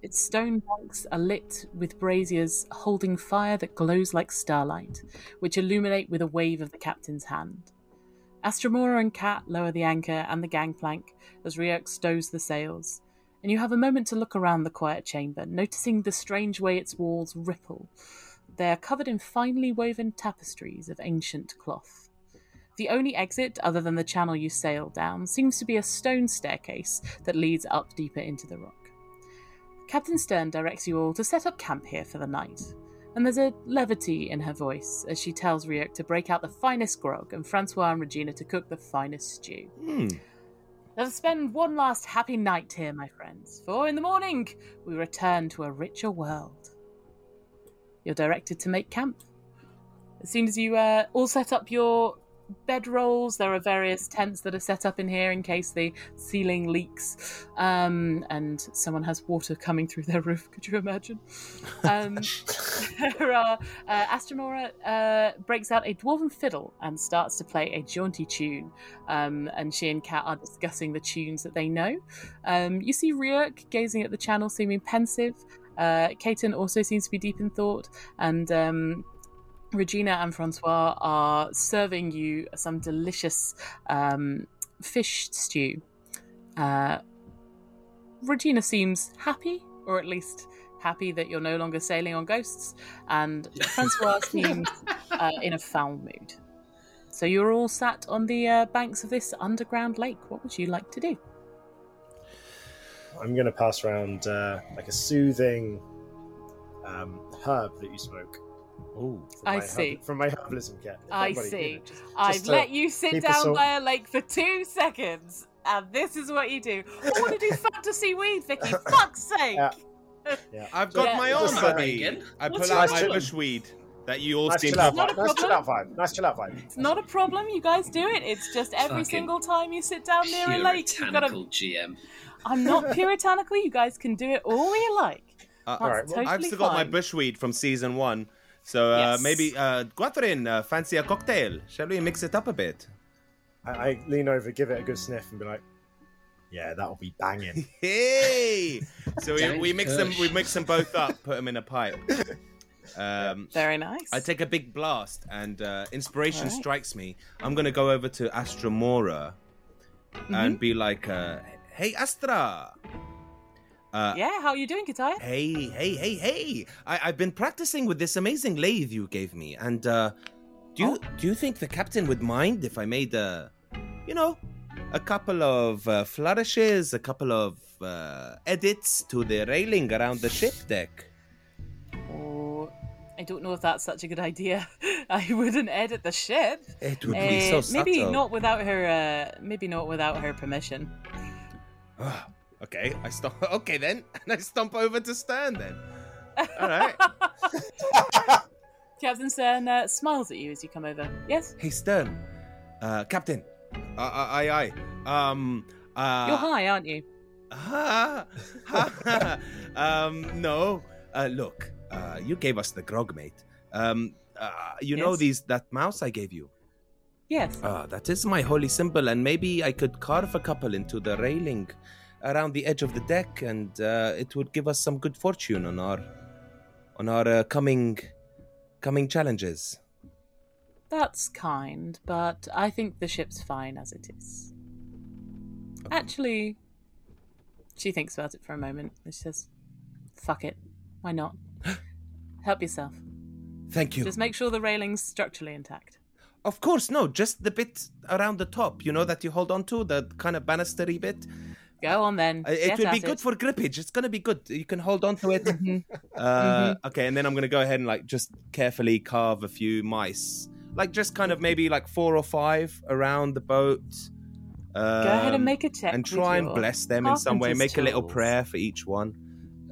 Its stone banks are lit with braziers holding fire that glows like starlight, which illuminate with a wave of the captain's hand. Astromora and Kat lower the anchor and the gangplank as Ryuk stows the sails, and you have a moment to look around the quiet chamber, noticing the strange way its walls ripple. They are covered in finely woven tapestries of ancient cloth. The only exit, other than the channel you sail down, seems to be a stone staircase that leads up deeper into the rock. Captain Stern directs you all to set up camp here for the night, and there's a levity in her voice as she tells Ryuk to break out the finest grog and Francois and Regina to cook the finest stew. Hmm. Let us spend one last happy night here, my friends, for in the morning we return to a richer world. You're directed to make camp. As soon as you uh, all set up your bedrolls, there are various tents that are set up in here in case the ceiling leaks um, and someone has water coming through their roof. Could you imagine? Um, there are uh, Astromora uh, breaks out a dwarven fiddle and starts to play a jaunty tune. Um, and she and Kat are discussing the tunes that they know. Um, you see Ryuk gazing at the channel, seeming pensive. Uh, Caton also seems to be deep in thought, and um, Regina and Francois are serving you some delicious um, fish stew. Uh, Regina seems happy, or at least happy that you're no longer sailing on ghosts, and Francois seems uh, in a foul mood. So you're all sat on the uh, banks of this underground lake. What would you like to do? I'm going to pass around uh, like a soothing um, herb that you smoke. Ooh. I see. Herb, from my herbalism kit. I see. you know, just- I've just let you sit down all- by a lake for two seconds, and this is what you do. I want to do fantasy weed, Vicky. Fuck's sake! Yeah. Yeah. I've got Yeah. my own, Just, uh, buddy. I What's pull out my problem? bushweed that you all Nice seem chill out to. Not vibe. Nice chill out vibe. Nice chill out vibe. It's not a problem. You guys do it. It's just every Fucking single time you sit down near a lake, you've got Puritanical to. GM. I'm not puritanical. You guys can do it all you like. Uh, That's alright, well, totally I've still got my fine. bushweed from season one. So uh, Yes. maybe, uh, Gwathrin, uh, fancy a cocktail? Shall we mix it up a bit? I, I lean over, give it a good sniff, and be like, "Yeah, that'll be banging." Hey! So we, we mix them. We mix them both up. Put them in a pipe. Um, Very nice. I take a big blast, and uh, inspiration Alright. strikes me. I'm gonna go over to Astromora Mm-hmm. and be like, uh, "Hey, Astra! Uh, yeah, how are you doing, Kataya? Hey, hey, hey, hey! I, I've been practicing with this amazing lathe you gave me, and uh, do you do you think the captain would mind if I made a, you know, a couple of uh, flourishes, a couple of uh, edits to the railing around the ship deck? Oh, I don't know if that's such a good idea. I wouldn't edit the ship. It would be so Uh, maybe not without her. Uh, maybe not without her permission. Okay, I stomp. Okay then, and I stomp over to Stern then. All right. Captain Stern uh, smiles at you as you come over. Yes, hey Stern, uh, Captain. Uh, uh, aye, aye. Um. Uh, you're high, aren't you? Ha, um, no. Uh, look, uh, you gave us the grog, mate. Um, uh, you know Yes. these that mouse I gave you. Yes. Ah, that is my holy symbol, and maybe I could carve a couple into the railing around the edge of the deck, and uh, it would give us some good fortune on our on our uh, coming coming challenges. That's kind, but I think the ship's fine as it is. Actually, she thinks about it for a moment and she says, Fuck it. Why not? Help yourself. Thank you. Just make sure the railing's structurally intact. Of course, no, just the bit around the top, you know, that you hold on to, the kind of banistery bit. Go on then. Uh, It would be at good for grippage. It's gonna be good. You can hold on to it. Mhm. Uh, Okay, and then I'm gonna go ahead and like just carefully carve a few mice, like just kind of maybe like four or five around the boat. Go ahead and Um, make a check. and try and bless them in some way. Make a little prayer for each one.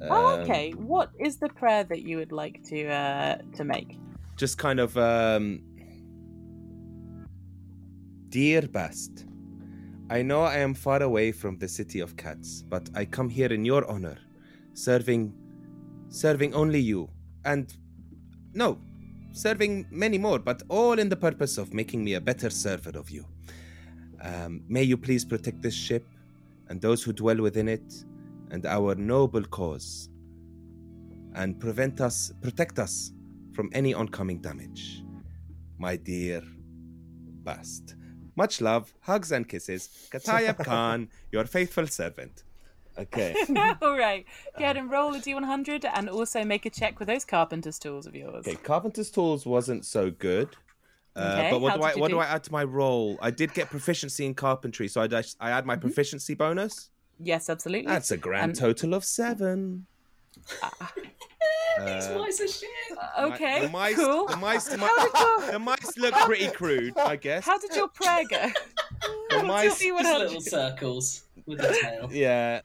Oh, Um, okay. What is the prayer that you would like to uh, to make? Just kind of, um, dear Bast, I know I am far away from the city of cats, but I come here in your honor, serving serving only you. And no, serving many more, but all in the purpose of making me a better server of you. Um, may you please protect this ship and those who dwell within it and our noble cause and prevent us protect us from any oncoming damage. My dear Bast. Much love, hugs and kisses. Katayeb Khan, your faithful servant. Okay. All right. Go ahead and roll a d100 and also make a check with those carpenter's tools of yours. Okay, Carpenter's Tools wasn't so good. Uh, Okay, but what do I what do? do I add to my roll? I did get proficiency in carpentry, so I I add my Mm-hmm. proficiency bonus. Yes, absolutely. That's a grand And- total of seven. Uh, These mice are shit. Okay, the mice, cool. The mice, the, mi- How did your- the mice look pretty crude, I guess. How did your prayer go? The What's mice, your Just D100? little circles with a tail. yeah.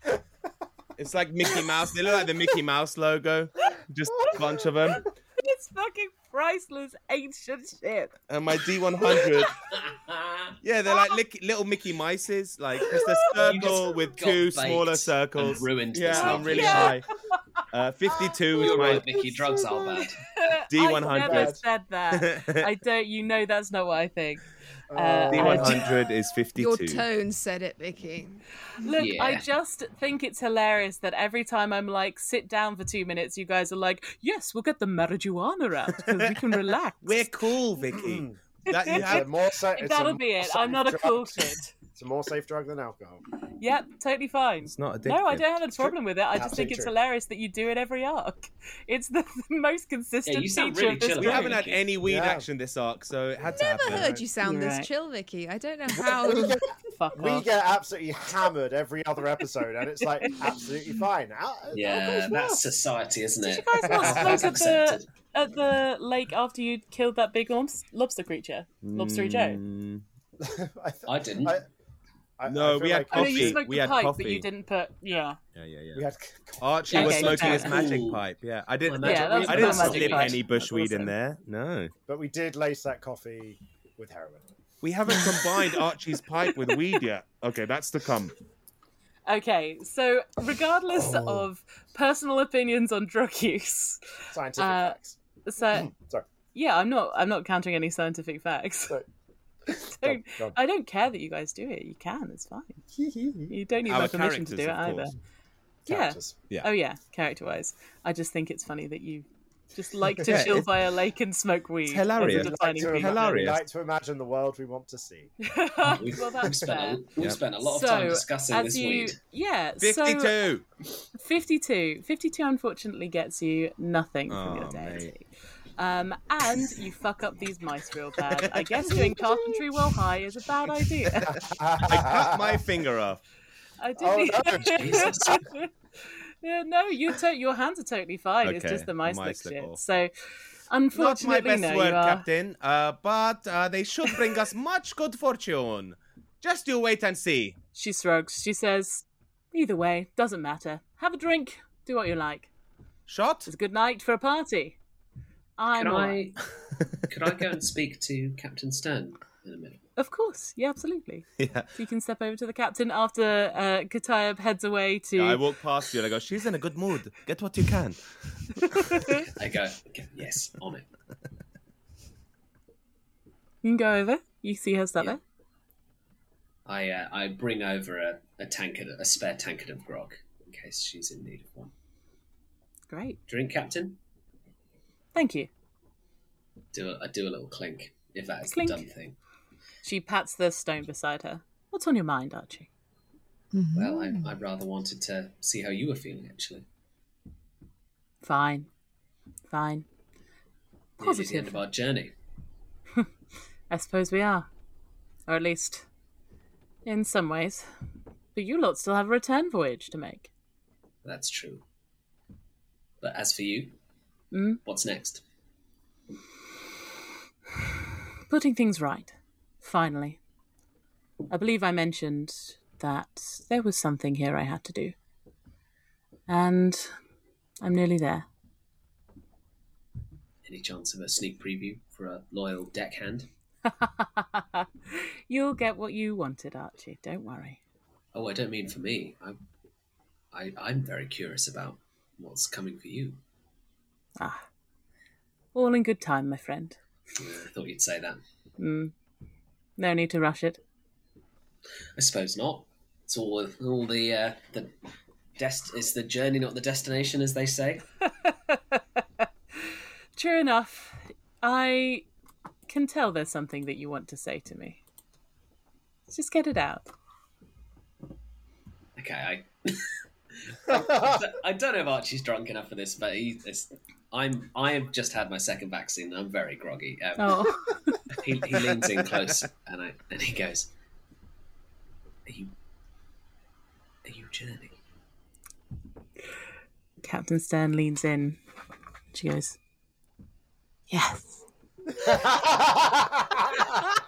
It's like Mickey Mouse. They look like the Mickey Mouse logo. Just a bunch of them. It's fucking priceless ancient shit. And my D100. Yeah, they're like lick- little Mickey Mices, like just a circle just with two baked smaller circles. ruined yeah, this I'm really Yeah. high. Uh, 52 is You're my right, Mickey. Drugs are bad. D100. I never said that. I don't. You know that's not what I think. Uh, D100 is 52. Your tone said it, Vicky. Look, I just think it's hilarious that every time I'm like, sit down for two minutes, you guys are like, yes, we'll get the marijuana out because we can relax. We're cool, Vicky. that, you have more sa- That'll more be it. I'm not a cool kid. It's a more safe drug than alcohol. Yep, totally fine. It's not a No, I don't have a problem with it. I just think it's true. hilarious that you do it every arc. It's the, the most consistent you sound feature really of this chill We about haven't had any weed Yeah. action this arc, so it had to be. I Never happen. heard you sound Right. this chill, Vicky. I don't know how. We get, Fuck we off. get absolutely hammered every other episode, and it's like absolutely fine. Yeah, that's worse. society, isn't Did it? you guys not Alcohol's smoke at the at the lake after you killed that big lobster creature, lobstery Joe? Mm, I, th- I didn't. I, I, No, I we had like I know you Coffee. smoked We the had pipe, but coffee. you didn't put. Yeah. yeah, yeah, yeah. we had Archie Okay, was smoking fair. his magic Ooh. pipe. Yeah, I didn't. My Yeah, magic that was weed. I didn't slip pipe. any bushweed in there. No, but we did lace that coffee with heroin. we haven't combined Archie's pipe with weed yet. Okay, that's to come. Okay, so regardless Oh. of personal opinions on drug use, Scientific Uh, facts. so Sorry. yeah, I'm not. I'm not countering any scientific facts. Sorry. Don't, Go on, go I don't care that you guys do it. You can. It's fine. You don't need my permission to do it either. course. Yeah. Yeah. Oh yeah, character-wise, I just think it's funny that you just like to Yeah, chill by a lake and smoke weed. hilarious. We like, to feature. Hilarious. like to imagine the world we want to see. well, We've, that's we've, spent fair. a, we've Yep. spent a lot of so, time discussing as this you, weed. yeah, so 52. 52. 52 unfortunately gets you nothing from your deity. Um, and you fuck up these mice real bad. I guess doing carpentry while high is a bad idea. I cut my finger off. I Oh, didn't. no, Jesus. yeah, no, you to- your hands are totally fine. It's Okay, just the mice, mice look look shit. awful. So, Not my unfortunately, best no, word, you are. Captain, uh, but uh, they should bring us much good fortune. Just you wait and see. She shrugs. She says, "Either way, doesn't matter. Have a drink. Do what you like. Shot? It's a good night for a party." I'm Could. I, could I go and speak to Captain Stern in a minute? Of course, yeah, absolutely. Yeah. So you can step over to the captain after uh, Katayeb heads away to. I walk past you and I go, she's in a good mood. Get what you can. I go, "Okay, yes, on it. You can go over. You see her step Yeah. there. I uh, I bring over a, a tankard, a spare tankard of grog in case she's in need of one. Great. Drink, Captain. Thank you. Do a, I do a little clink if that is Clink. the done thing. She pats the stone beside her. What's on your mind, Archie? Mm-hmm. Well, I, I rather wanted to see how you were feeling actually. Fine. Fine. Nearly the end Positive. of our journey. I suppose we are. Or at least, in some ways. But you lot still have a return voyage to make. That's true. But as for you, Mm? what's next? Putting things right. Finally. I believe I mentioned that there was something here I had to do. And I'm nearly there. Any chance of a sneak preview for a loyal deckhand? You'll get what you wanted, Archie. Don't worry. Oh, I don't mean for me. I'm, I, I'm very curious about what's coming for you. Ah. All in good time, my friend. Yeah, I thought you'd say that. Mm. No need to rush it. I suppose not. It's all all the uh, the dest. It's the journey, not the destination, as they say. True enough. I can tell there's something that you want to say to me. Just get it out. Okay, I. I don't- I don't know if Archie's drunk enough for this, but he, it's, I'm. I have just had my second vaccine. I'm very groggy. Um, Oh. he, he leans in close and I and he goes, "Are you? Are you Journey?" Captain Stern leans in. She goes, Yes.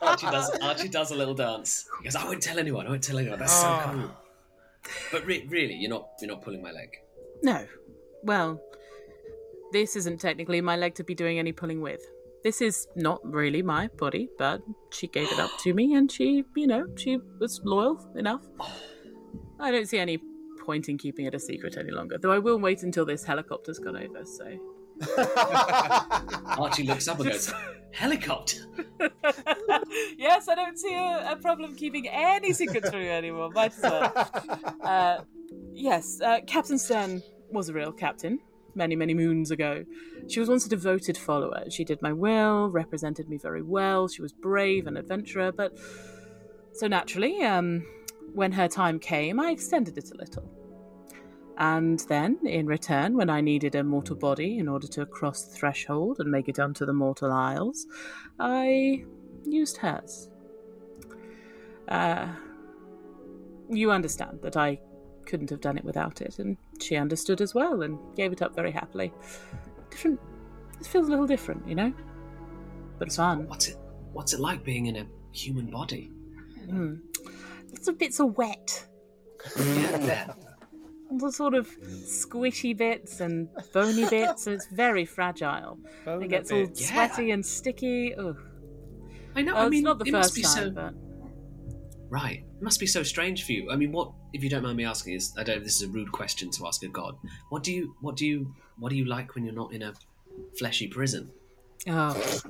Archie does. Archie does a little dance. He goes, "I won't tell anyone. I won't tell anyone. That's so cool." But re- really, you're not. You're not pulling my leg. No. Well, this isn't technically my leg to be doing any pulling with. This is not really my body, but she gave it up to me and she, you know, she was loyal enough. I don't see any point in keeping it a secret any longer, though I will wait until this helicopter's gone over, so. Archie looks up and goes, "Helicopter." yes, I don't see a, a problem keeping any secrets from you anymore. Might as well. Uh, yes, uh, Captain Stern was a real captain many, many moons ago. She was once a devoted follower. She did my will, represented me very well. She was brave and adventurer, but so naturally, um, when her time came, I extended it a little. And then, in return, when I needed a mortal body in order to cross the threshold and make it onto the mortal isles, I used hers. Uh, you understand that I couldn't have done it without it, and she understood as well and gave it up very happily. Different. It feels a little different, you know? But it's fun. What's it? What's it like being in a human body? Hmm. Lots of bits of wet. Yeah. All sort of squishy bits and bony bits, and it's very fragile. Boner it gets all bits. sweaty and sticky. Ugh. I know. Oh, I it's mean, not the it first must be time, so. but Right. It must be so strange for you. I mean, what if you don't mind me asking? Is I don't. know if This is a rude question to ask a god. What do you? What do you? What do you like when you're not in a fleshy prison? Oh.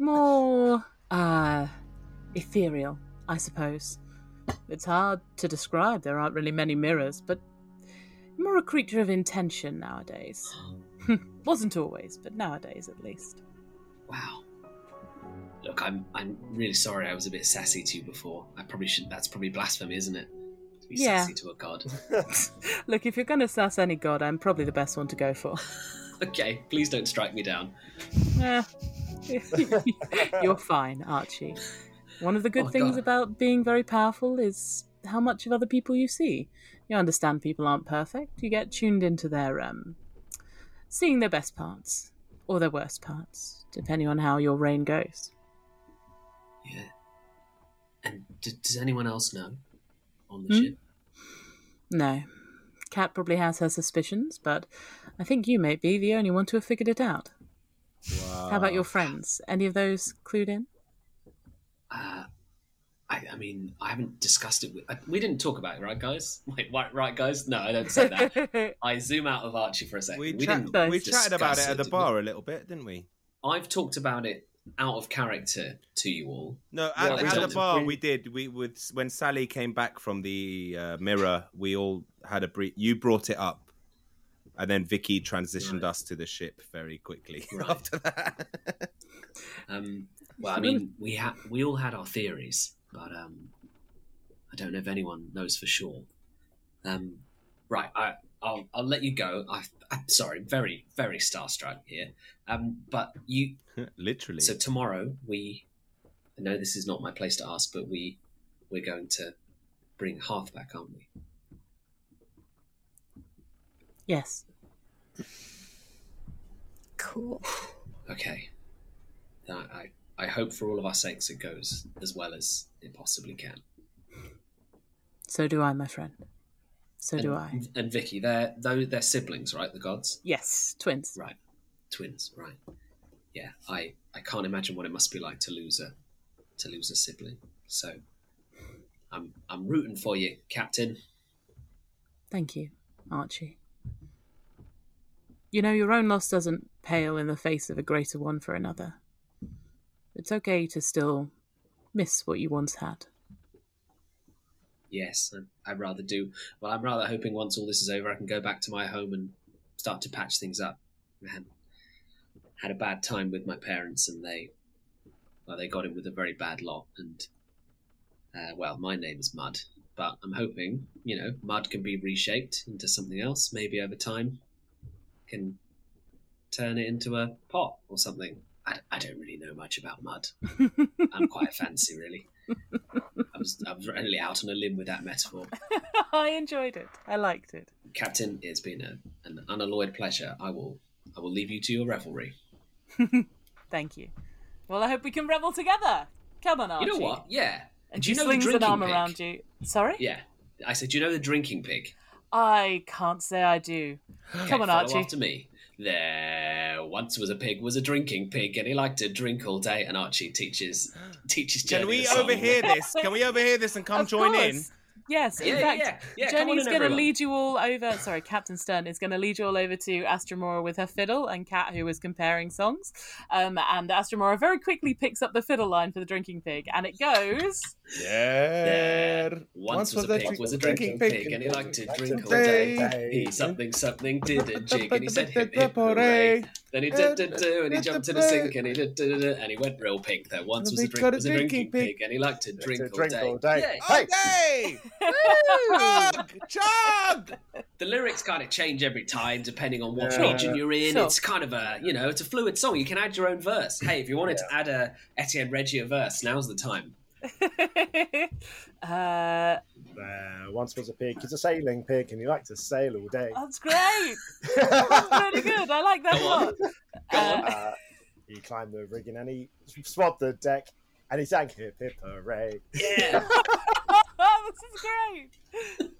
More uh ethereal, I suppose. It's hard to describe. There aren't really many mirrors, but more a creature of intention nowadays. Wasn't always, but nowadays at least. Wow. Look, I'm I'm really sorry. I was a bit sassy to you before. I probably should. That's probably blasphemy, isn't it? To be Yeah. sassy to a god. Look, if you're going to sass any god, I'm probably the best one to go for. okay, please don't strike me down. Eh, you're fine, Archie. One of the good Oh, things God. about being very powerful is how much of other people you see. You understand people aren't perfect. You get tuned into their um seeing their best parts or their worst parts, depending on how your reign goes. Yeah. And d- does anyone else know on the Hmm? ship? No. Kat probably has her suspicions, but I think you may be the only one to have figured it out. How about your friends? Any of those clued in? Uh, I, I mean, I haven't discussed it. With, uh, we didn't talk about it, right, guys? Wait, right, right, guys? No, I don't say that. I zoom out of Archie for a second. We, We, chat- didn't. we chatted about it at the did we? bar a little bit, didn't we? I've talked about it out of character to you all. No, Yeah, at, we at the bar we- we did. We would when Sally came back from the uh, mirror. We all had a brief. You brought it up, and then Vicky transitioned us to the ship very quickly Right. after that. Um, well, I mean, we ha- we all had our theories, but um, I don't know if anyone knows for sure. Um, right, I, I'll I'll let you go. I, I'm sorry, very very starstruck here. Um, but you Literally. So tomorrow we, I know this is not my place to ask, but we, we're going to bring Hearth back, aren't we? Yes. Cool. Okay. I, I, I hope for all of our sakes it goes as well as it possibly can. So do I, my friend. So do I. And, and Vicky, they're they're siblings, right? The gods, Yes, twins. right? Twins, right? Yeah. I I can't imagine what it must be like to lose a to lose a sibling. So I'm I'm rooting for you, Captain. Thank you, Archie. You know, your own loss doesn't pale in the face of a greater one for another. It's okay to still miss what you once had. Yes, I, I'd rather do. Well, I'm rather hoping once all this is over, I can go back to my home and start to patch things up. I had, had a bad time with my parents, and they, well, they got in with a very bad lot. And, uh, well, my name is Mud, but I'm hoping, you know, Mud can be reshaped into something else. Maybe over time, can turn it into a pot or something. I, I don't really know much about Mud. I'm quite a fancy, really. I was I was really out on a limb with that metaphor. I enjoyed it. I liked it. Captain, it's been a, an unalloyed pleasure. I will I will leave you to your revelry. Thank you. Well, I hope we can revel together. Come on, Archie. You know what? Yeah. And Do you she know the an drinking arm pig? around you. Sorry? Yeah. I said, do you know the drinking pig? I can't say I do. Come on, follow Archie. after me. There once was a pig was a drinking pig, and he liked to drink all day. And Archie teaches teaches. Can we the song. overhear this? Can we overhear this and come Of join in? Yes, in Yeah, fact, yeah, yeah. Come on Jenny's going to lead you all over. Sorry, Captain Stern is going to lead you all over to Astromora with her fiddle and Kat, who was comparing songs. Um, and Astromora very quickly picks up the fiddle line for the drinking pig, and it goes. There Once, was, a pig, was a drinking pig, and he liked to drink all day. day. He something something did a jig, and he said hip hip hooray. Then he did did do, and he jumped to the sink, and he did did did, and he went real pink. There once was a drink was a drinking pig, and he liked to drink all day. all day. Hey! Okay! chug! Chug! The lyrics kind of change every time depending on what region you're in. It's kind of a you know it's a fluid song. You can add your own verse. Hey, if you wanted to add a Etienne Regia verse, now's the time. uh, There once was a pig. He's a sailing pig, and he liked to sail all day. that's great. That's really good. I like that a Go on. lot. Uh, Uh, he climbed the rigging and he swabbed the deck, and he sang hip hip hooray. Yeah. this is great.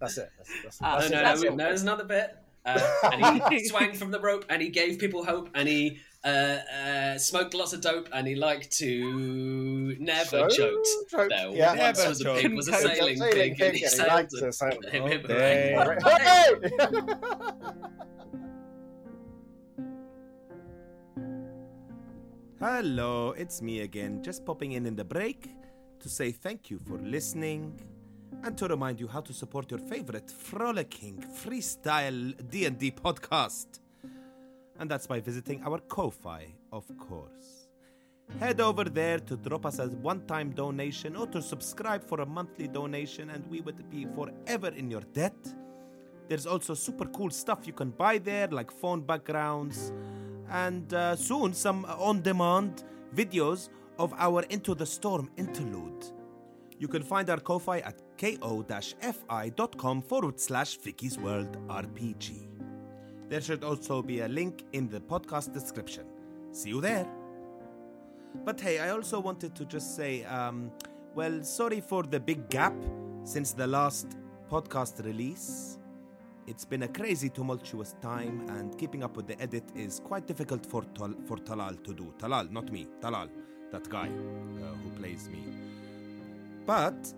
That's it. That's, that's, Ah, that's no, it. no, That's no, no, there's another bit. Uh, and he swang from the rope, and he gave people hope, and he uh, uh, smoked lots of dope, and he liked to never So choked. choked, There yeah. once Never was a choked. pig, was a sailing Sailing pig, and he and he liked to sail. Hip, hip, all hooray. day. Hooray! Hello, it's me again, just popping in in the break to say thank you for listening and to remind you how to support your favorite frolicking freestyle D&D podcast. And that's by visiting our Ko-fi, of course. Head over there to drop us a one-time donation or to subscribe for a monthly donation and we would be forever in your debt. There's also super cool stuff you can buy there, like phone backgrounds, and uh, soon some on demand videos of our Into the Storm interlude. You can find our Ko-Fi at ko-fi.com forward slash Vicky's World RPG. There should also be a link in the podcast description. See you there. But hey, I also wanted to just say, um, well, sorry for the big gap since the last podcast release. It's been a crazy, tumultuous time, and keeping up with the edit is quite difficult for Tal- for Talal to do. Talal, not me. Talal, that guy uh, who plays me. But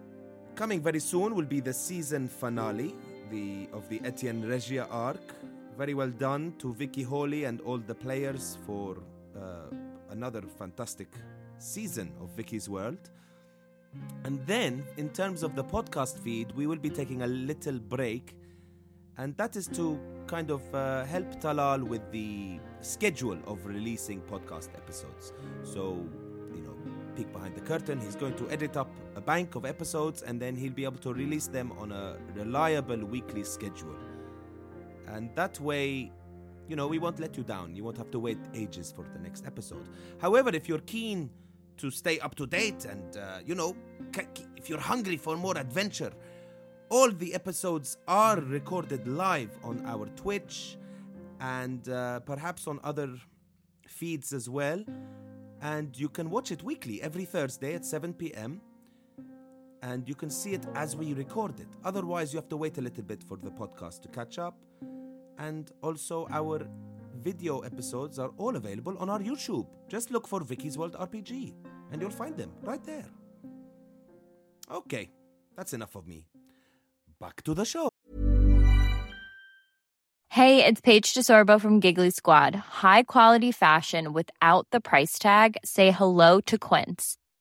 coming very soon will be the season finale the of the Etienne Regia arc. Very well done to Vicky Holy and all the players for uh, another fantastic season of Vicky's World. And then, in terms of the podcast feed, we will be taking a little break, and that is to kind of uh, help Talal with the schedule of releasing podcast episodes. So, you know, peek behind the curtain, he's going to edit up a bank of episodes, and then he'll be able to release them on a reliable weekly schedule. And that way, you know, we won't let you down. You won't have to wait ages for the next episode. However, if you're keen to stay up to date and, uh, you know, if you're hungry for more adventure, all the episodes are recorded live on our Twitch and uh, perhaps on other feeds as well. And you can watch it weekly every Thursday at 7 p.m. And you can see it as we record it. Otherwise, you have to wait a little bit for the podcast to catch up. And also, our video episodes are all available on our YouTube. Just look for Vicky's World RPG. and you'll find them right there. Okay, that's enough of me. Back to the show. Hey, it's Paige DeSorbo from Giggly Squad. High quality fashion without the price tag. Say hello to Quince.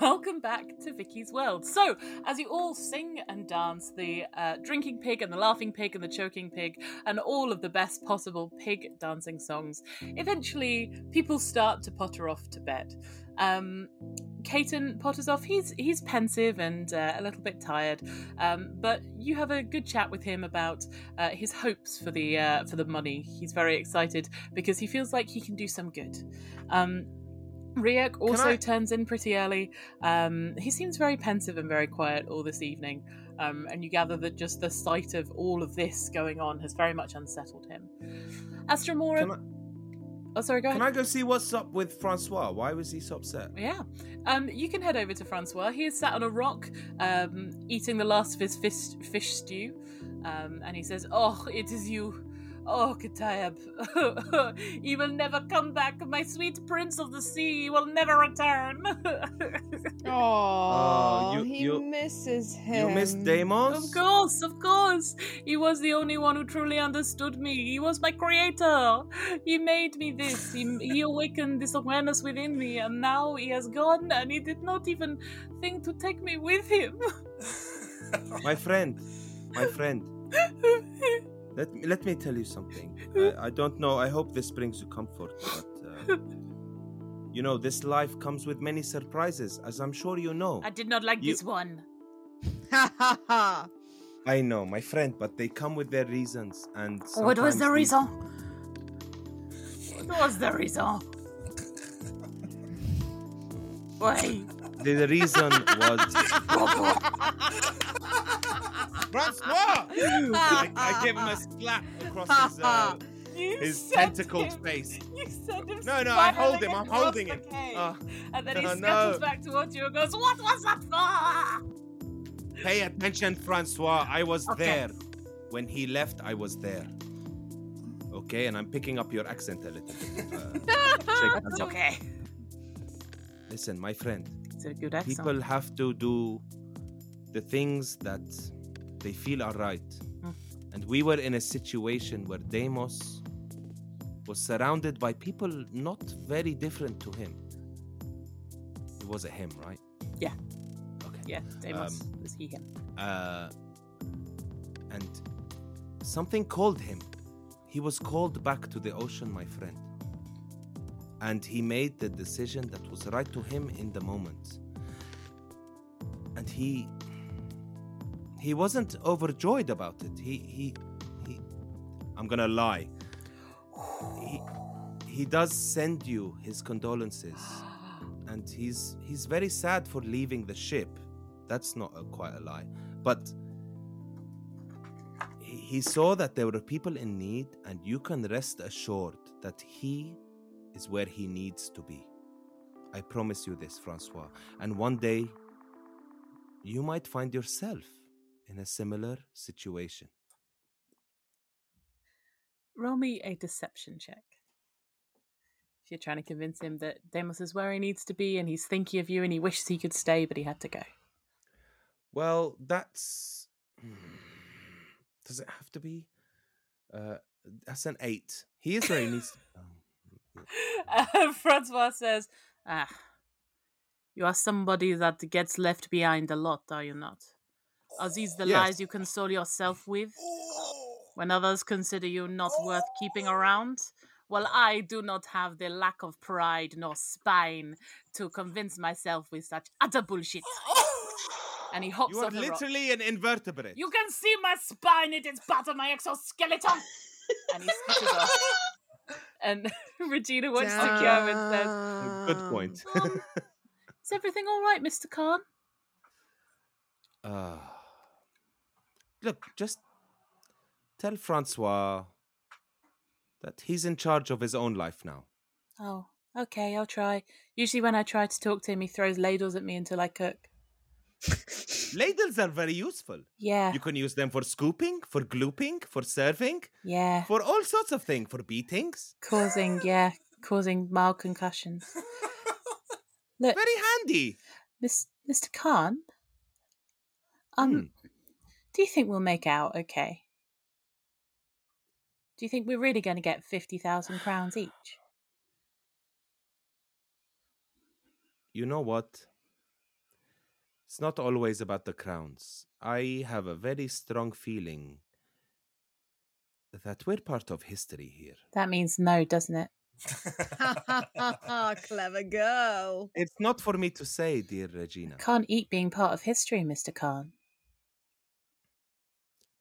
Welcome back to Vicky's World. So, as you all sing and dance the uh, drinking pig and the laughing pig and the choking pig and all of the best possible pig dancing songs, eventually people start to potter off to bed. Um, Caton potters off. He's he's pensive and uh, a little bit tired, um, but you have a good chat with him about uh, his hopes for the uh, for the money. He's very excited because he feels like he can do some good. Um, Ryuk also I- turns in pretty early. Um, he seems very pensive and very quiet all this evening, um, and you gather that just the sight of all of this going on has very much unsettled him. Astra Mora. Can I, oh, sorry, go ahead. can I go see what's up with Francois? Why was he so upset? Yeah. Um, you can head over to Francois. He is sat on a rock, um, eating the last of his fish, fish stew. Um, and he says, Oh, it is you. Oh, Katayeb. he will never come back, my sweet prince of the sea. He will never return. Oh, you- he you- misses him. You miss Deimos? of course, of course. He was the only one who truly understood me. He was my creator. He made me this. He, he awakened this awareness within me, and now he has gone, and he did not even think to take me with him. My friend, my friend. Let me, let me tell you something. I, I don't know. I hope this brings you comfort, but uh, you know, this life comes with many surprises, as I'm sure you know. I did not like You- this one. Ha ha ha! I know, my friend, but they come with their reasons, and What was the these- reason? What was the reason? Why? The, the reason was Francois. I, I gave him a slap across his uh, You his sent tentacled him- face. You sent him No, no, I hold him. I'm holding the him. cave. Ah, and then he no, scuttles no. back towards you and goes, What was that for? Pay attention, Francois. I was Okay. there. When he left, I was there. Okay, and I'm picking up your accent a little bit. Uh, That's okay. Listen, my friend. A good accent. People have to do the things that they feel are right. Mm. And we were in a situation where Deimos was surrounded by people not very different to him. It was a him, right? Yeah. Okay. Yeah, Deimos Um, was he him. Uh, and something called him. He was called back to the ocean, my friend. And he made the decision that was right to him in the moment. And he he wasn't overjoyed about it. He he he I'm gonna lie. He he does send you his condolences, and he's he's very sad for leaving the ship. That's not a, quite a lie, but he, he saw that there were people in need, and you can rest assured that he is where he needs to be. I promise you this, Francois. And one day, you might find yourself in a similar situation. Roll me a deception check. If you're trying to convince him that Deimos is where he needs to be and he's thinking of you and he wishes he could stay, but he had to go. Well, that's. Does it have to be? Uh, that's an eight. He is where he needs to Uh, Francois says, Ah, you are somebody that gets left behind a lot, are you not? Are these the Yes. lies you console yourself with? When others consider you not worth keeping around? Well, I do not have the lack of pride nor spine to convince myself with such utter bullshit. And he hops You are the rock. literally an invertebrate. You can see my spine, it is part of my exoskeleton. and he scooches off. And Regina wants to go and says, Good point. Um, Is everything all right, Mr. Khan? Uh, look, just tell Francois that he's in charge of his own life now. Oh, okay, I'll try. Usually, when I try to talk to him, he throws ladles at me until I cook. Ladles are very useful. Yeah, You can use them for scooping, for glooping, for serving, yeah. for all sorts of things, for beatings. Causing, yeah, causing mild concussions. Look, Very handy. Miss, Mr. Khan, um, Hmm. do you think we'll make out okay? Do you think we're really going to get 50,000 crowns each? You know what? It's not always about the crowns. I have a very strong feeling that we're part of history here. That means no, doesn't it? Clever girl. It's not for me to say, dear Regina, Can't eat being part of history, Mr. Khan.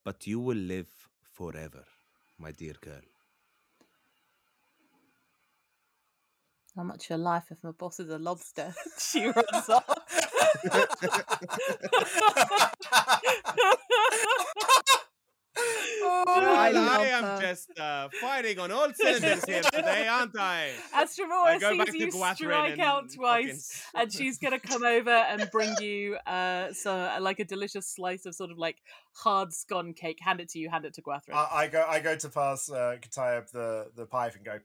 but you will live forever, my dear girl. Not much of a life if my boss is a lobster. she runs off. I I am her. just uh, firing on all cylinders here today, aren't I? I Astramora go back sees to you Gwathrin strike and out fucking twice, and she's gonna come over and bring you uh, so uh, like a delicious slice of sort of like hard scone cake. Hand it to you. Hand it to Gwathrin. I, I go I go to pass uh, Katayeb the the pipe and go,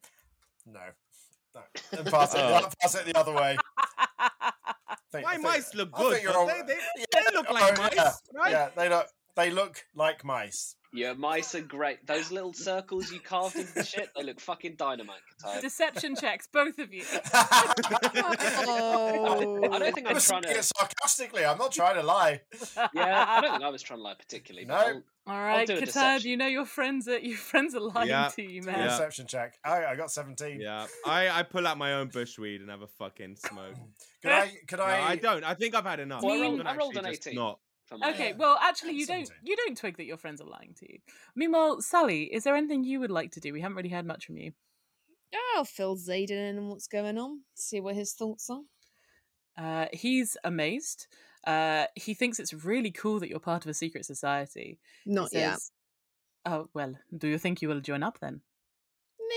no, no, and pass it Oh. pass it the other way. Think- My think- mice look good. think you're don't all- they, they, Yeah, they look like oh, mice, yeah, right? Yeah, they look they look like mice. Your mice are great. Those little circles you carved into the shit, they look fucking dynamite, Kataya. Deception checks, both of you. Oh. I don't think I I'm was trying saying it to. sarcastically. I'm not trying to lie. Yeah, I don't think I was trying to lie particularly. No. All right, do a Katab, you know your friends are your friends are lying Yeah. to you, Yeah. man. Deception check. I, I got 17. Yeah, I, I pull out my own bushweed and have a fucking smoke. Could I? Could No, I? I don't. I think I've had enough. Well, I rolled- I rolled an 18. Not. From my- Okay, Yeah. well, actually, you don't you don't twig that your friends are lying to you. Meanwhile, Sally, is there anything you would like to do? We haven't really heard much from you. I'll fill Zayden in on what's going on. See what his thoughts are. Uh, he's amazed. Uh, he thinks it's really cool that you're part of a secret society. He Not yet. Oh well, do you think you will join up then?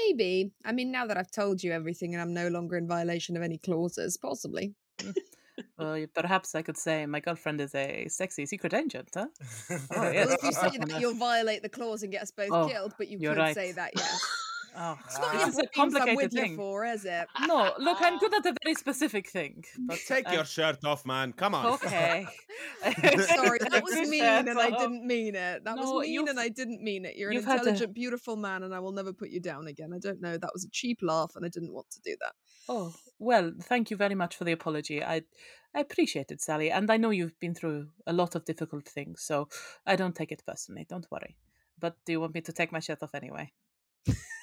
Maybe. I mean, now that I've told you everything and I'm no longer in violation of any clauses, possibly. Well, perhaps I could say my girlfriend is a sexy secret agent, huh? Oh, Well, yes. if you say that, you'll violate the clause and get us both Oh, killed, but you could right. say that, yes. Oh, It's not Ah. your a complicated with thing. for, is it? No, look, I'm good at a very specific thing. But Take uh, your shirt off, man. Come on. Okay. Sorry, that was mean shirt and I didn't mean it. That No, was mean and I didn't mean it. You're an you've a- intelligent, beautiful man and I will never put you down again. I don't know. That was a cheap laugh and I didn't want to do that. Oh, well, thank you very much for the apology. I I appreciate it, Sally, and I know you've been through a lot of difficult things, so I don't take it personally. Don't worry. But do you want me to take my shirt off anyway?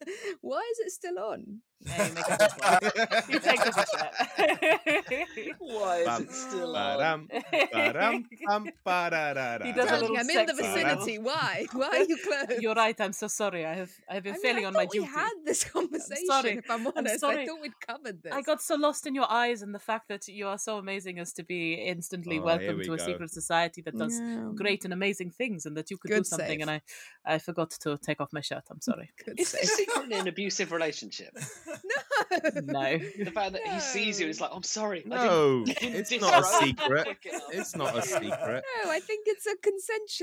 Why is it still on? Yeah, you make a good point. You take the shirt. Why is Bum, it still ba-dum, on? ba-dum, ba-da-da-da. He does a little I'm in the sex vicinity. Why? Why are you close? You're right. I'm so sorry. I have I have been I mean, failing I on my thought we had this conversation. sorry. If I'm I'm honest, I thought we'd covered this. I got so lost in your eyes and the fact that you are so amazing as to be instantly Oh, here welcome we to a go. secret society that does Yeah. great and amazing things and that you could do something save. and I I forgot to take off my shirt. I'm sorry. Good save. this secretly an abusive relationship? no. The fact that he sees you and is like, I'm sorry. No, didn't- didn't it's not a secret. It's not a secret. No, I think it's a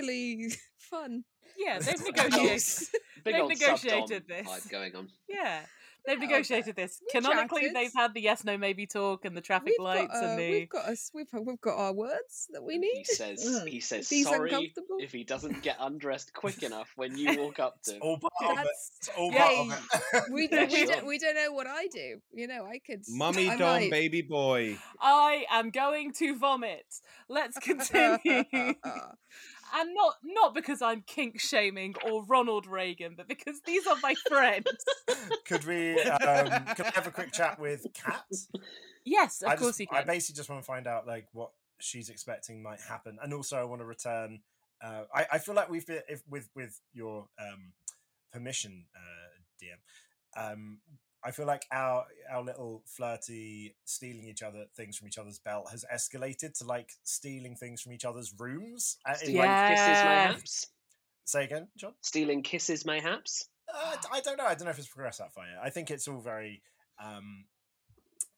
consensually fun. Yeah, they've negotiated. Big they've old negotiated this. vibe going on. Yeah. They've negotiated this. we Canonically, chatted. they've had the yes, no, maybe talk and the traffic We've lights got, uh, and the. we've got us. We've we've got our words that we need. He says he says he's sorry if he doesn't get undressed quick enough when you walk up to him. All part of it. That's- It's all Yeah, part of it. we don't, we Sure. don't we don't know what I do. You know, I could. Mummy I Dom, might. baby boy. I am going to vomit. Let's continue. And not not because I'm kink shaming or Ronald Reagan, but because these are my friends. Could we um, could we have a quick chat with Kat? yes, of I course just, you I basically just want to find out like what she's expecting might happen, and also I want to return. Uh, I, I feel like we've been if, with with your um, permission, uh, DM. Um, I feel like our our little flirty stealing each other things from each other's belt has escalated to like stealing things from each other's rooms. Uh, in, Stealing like- kisses, Yeah. mayhaps. say again, John. Stealing kisses, mayhaps. Uh, I don't know. I don't know if it's progressed that far yet. I think it's all very, um,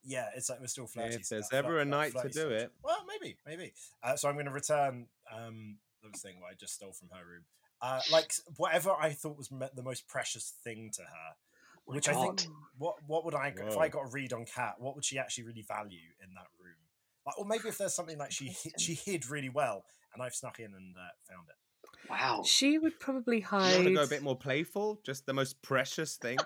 yeah. It's like we're still flirty. If so there's that ever flirt- a night to do stage. it. Well, maybe, maybe. Uh, so I'm going to return um, those thing what I just stole from her room. Uh, like whatever I thought was me- the most precious thing to her, which I think. What what would I if I got a read on Cat? What would she actually really value in that room? Like, or maybe if there's something like she she hid really well, and I've snuck in and uh, found it. Wow. She would probably hide. You hide. want to go a bit more playful? Just the most precious thing.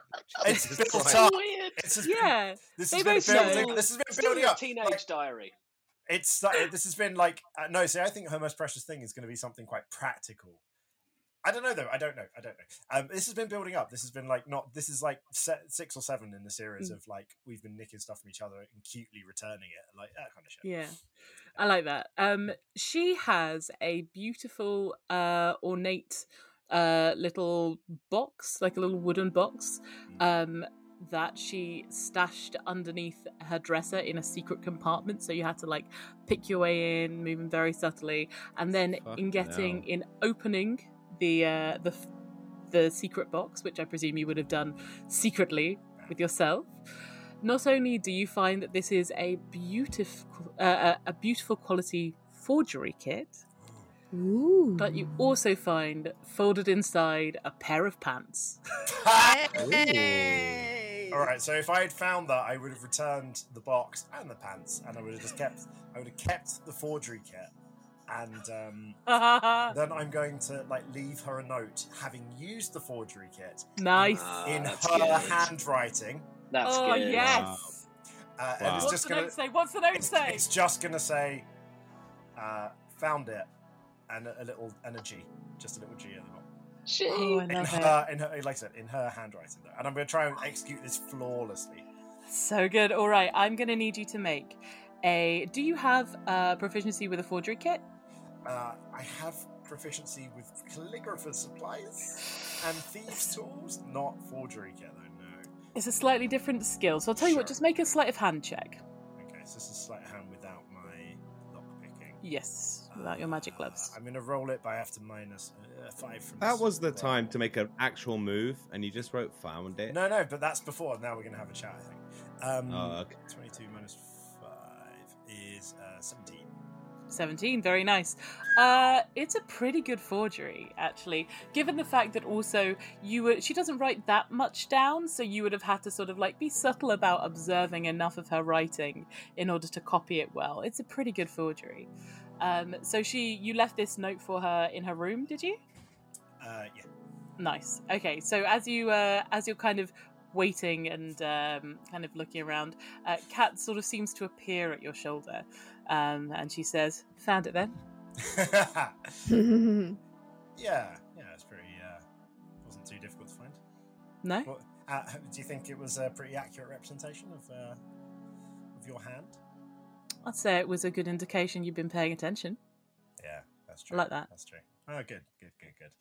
It's Jesus built Christ. up. Weird. It's just been- Yeah, this they has been both building. know. This has been Still building your up. teenage Like, diary. it's like- this has been like uh, no see i think her most precious thing is going to be something quite practical i don't know though i don't know i don't know um, this has been building up this has been like not this is like se- six or seven in the series Mm. of like we've been nicking stuff from each other and cutely returning it like that kind of shit Yeah. I like that. Um she has a beautiful uh ornate uh little box, like a little wooden box, um that she stashed underneath her dresser in a secret compartment so you had to like pick your way in moving very subtly and then in getting hell. in opening the uh the the secret box which i presume you would have done secretly with yourself not only do you find that this is a beautiful uh, a beautiful quality forgery kit Ooh. but you also find folded inside a pair of pants Hey! all right so if i had found that i would have returned the box and the pants and i would have just kept i would have kept the forgery kit and um then i'm going to like leave her a note having used the forgery kit nice. Ah, in that's her good. handwriting. That's oh good. yes. Uh, and Wow. it's what's just the gonna note say? What's the note it's, say? it's just gonna say uh, found it and a, a little energy just a little g at the bottom She- oh in love it. her, in her like i said in her handwriting though. and i'm gonna try and execute this flawlessly. So good. All right i'm gonna need you to make a do you have a proficiency with a forgery kit uh, i have proficiency with calligrapher's supplies and thieves tools not forgery kit though no it's a slightly different skill so i'll tell you what just make a sleight of hand check okay so this is sleight of hand without my lock picking yes without your magic gloves i'm gonna roll it but i have to minus uh, five from That was the roll. time to make an actual move, and you just wrote found it. No, no, but that's before. Now we're going to have a chat, I think. Um, Oh, okay. 22 minus 5 is uh, 17. 17 very nice. Uh it's a pretty good forgery actually given the fact that also you were she doesn't write that much down so you would have had to sort of like be subtle about observing enough of her writing in order to copy it well. It's a pretty good forgery. Um so she you left this note for her in her room did you? Uh, yeah. Nice. Okay, so as you uh, as you're kind of waiting and um, kind of looking around, uh, Kat sort of seems to appear at your shoulder, um, and she says, "Found it then." yeah, yeah, it's pretty, uh, wasn't too difficult to find. No. Well, uh, do you think it was a pretty accurate representation of, uh, of your hand? I'd say it was a good indication you've been paying attention. Yeah, that's I true. like that. That's true. Oh, good, good, good, good.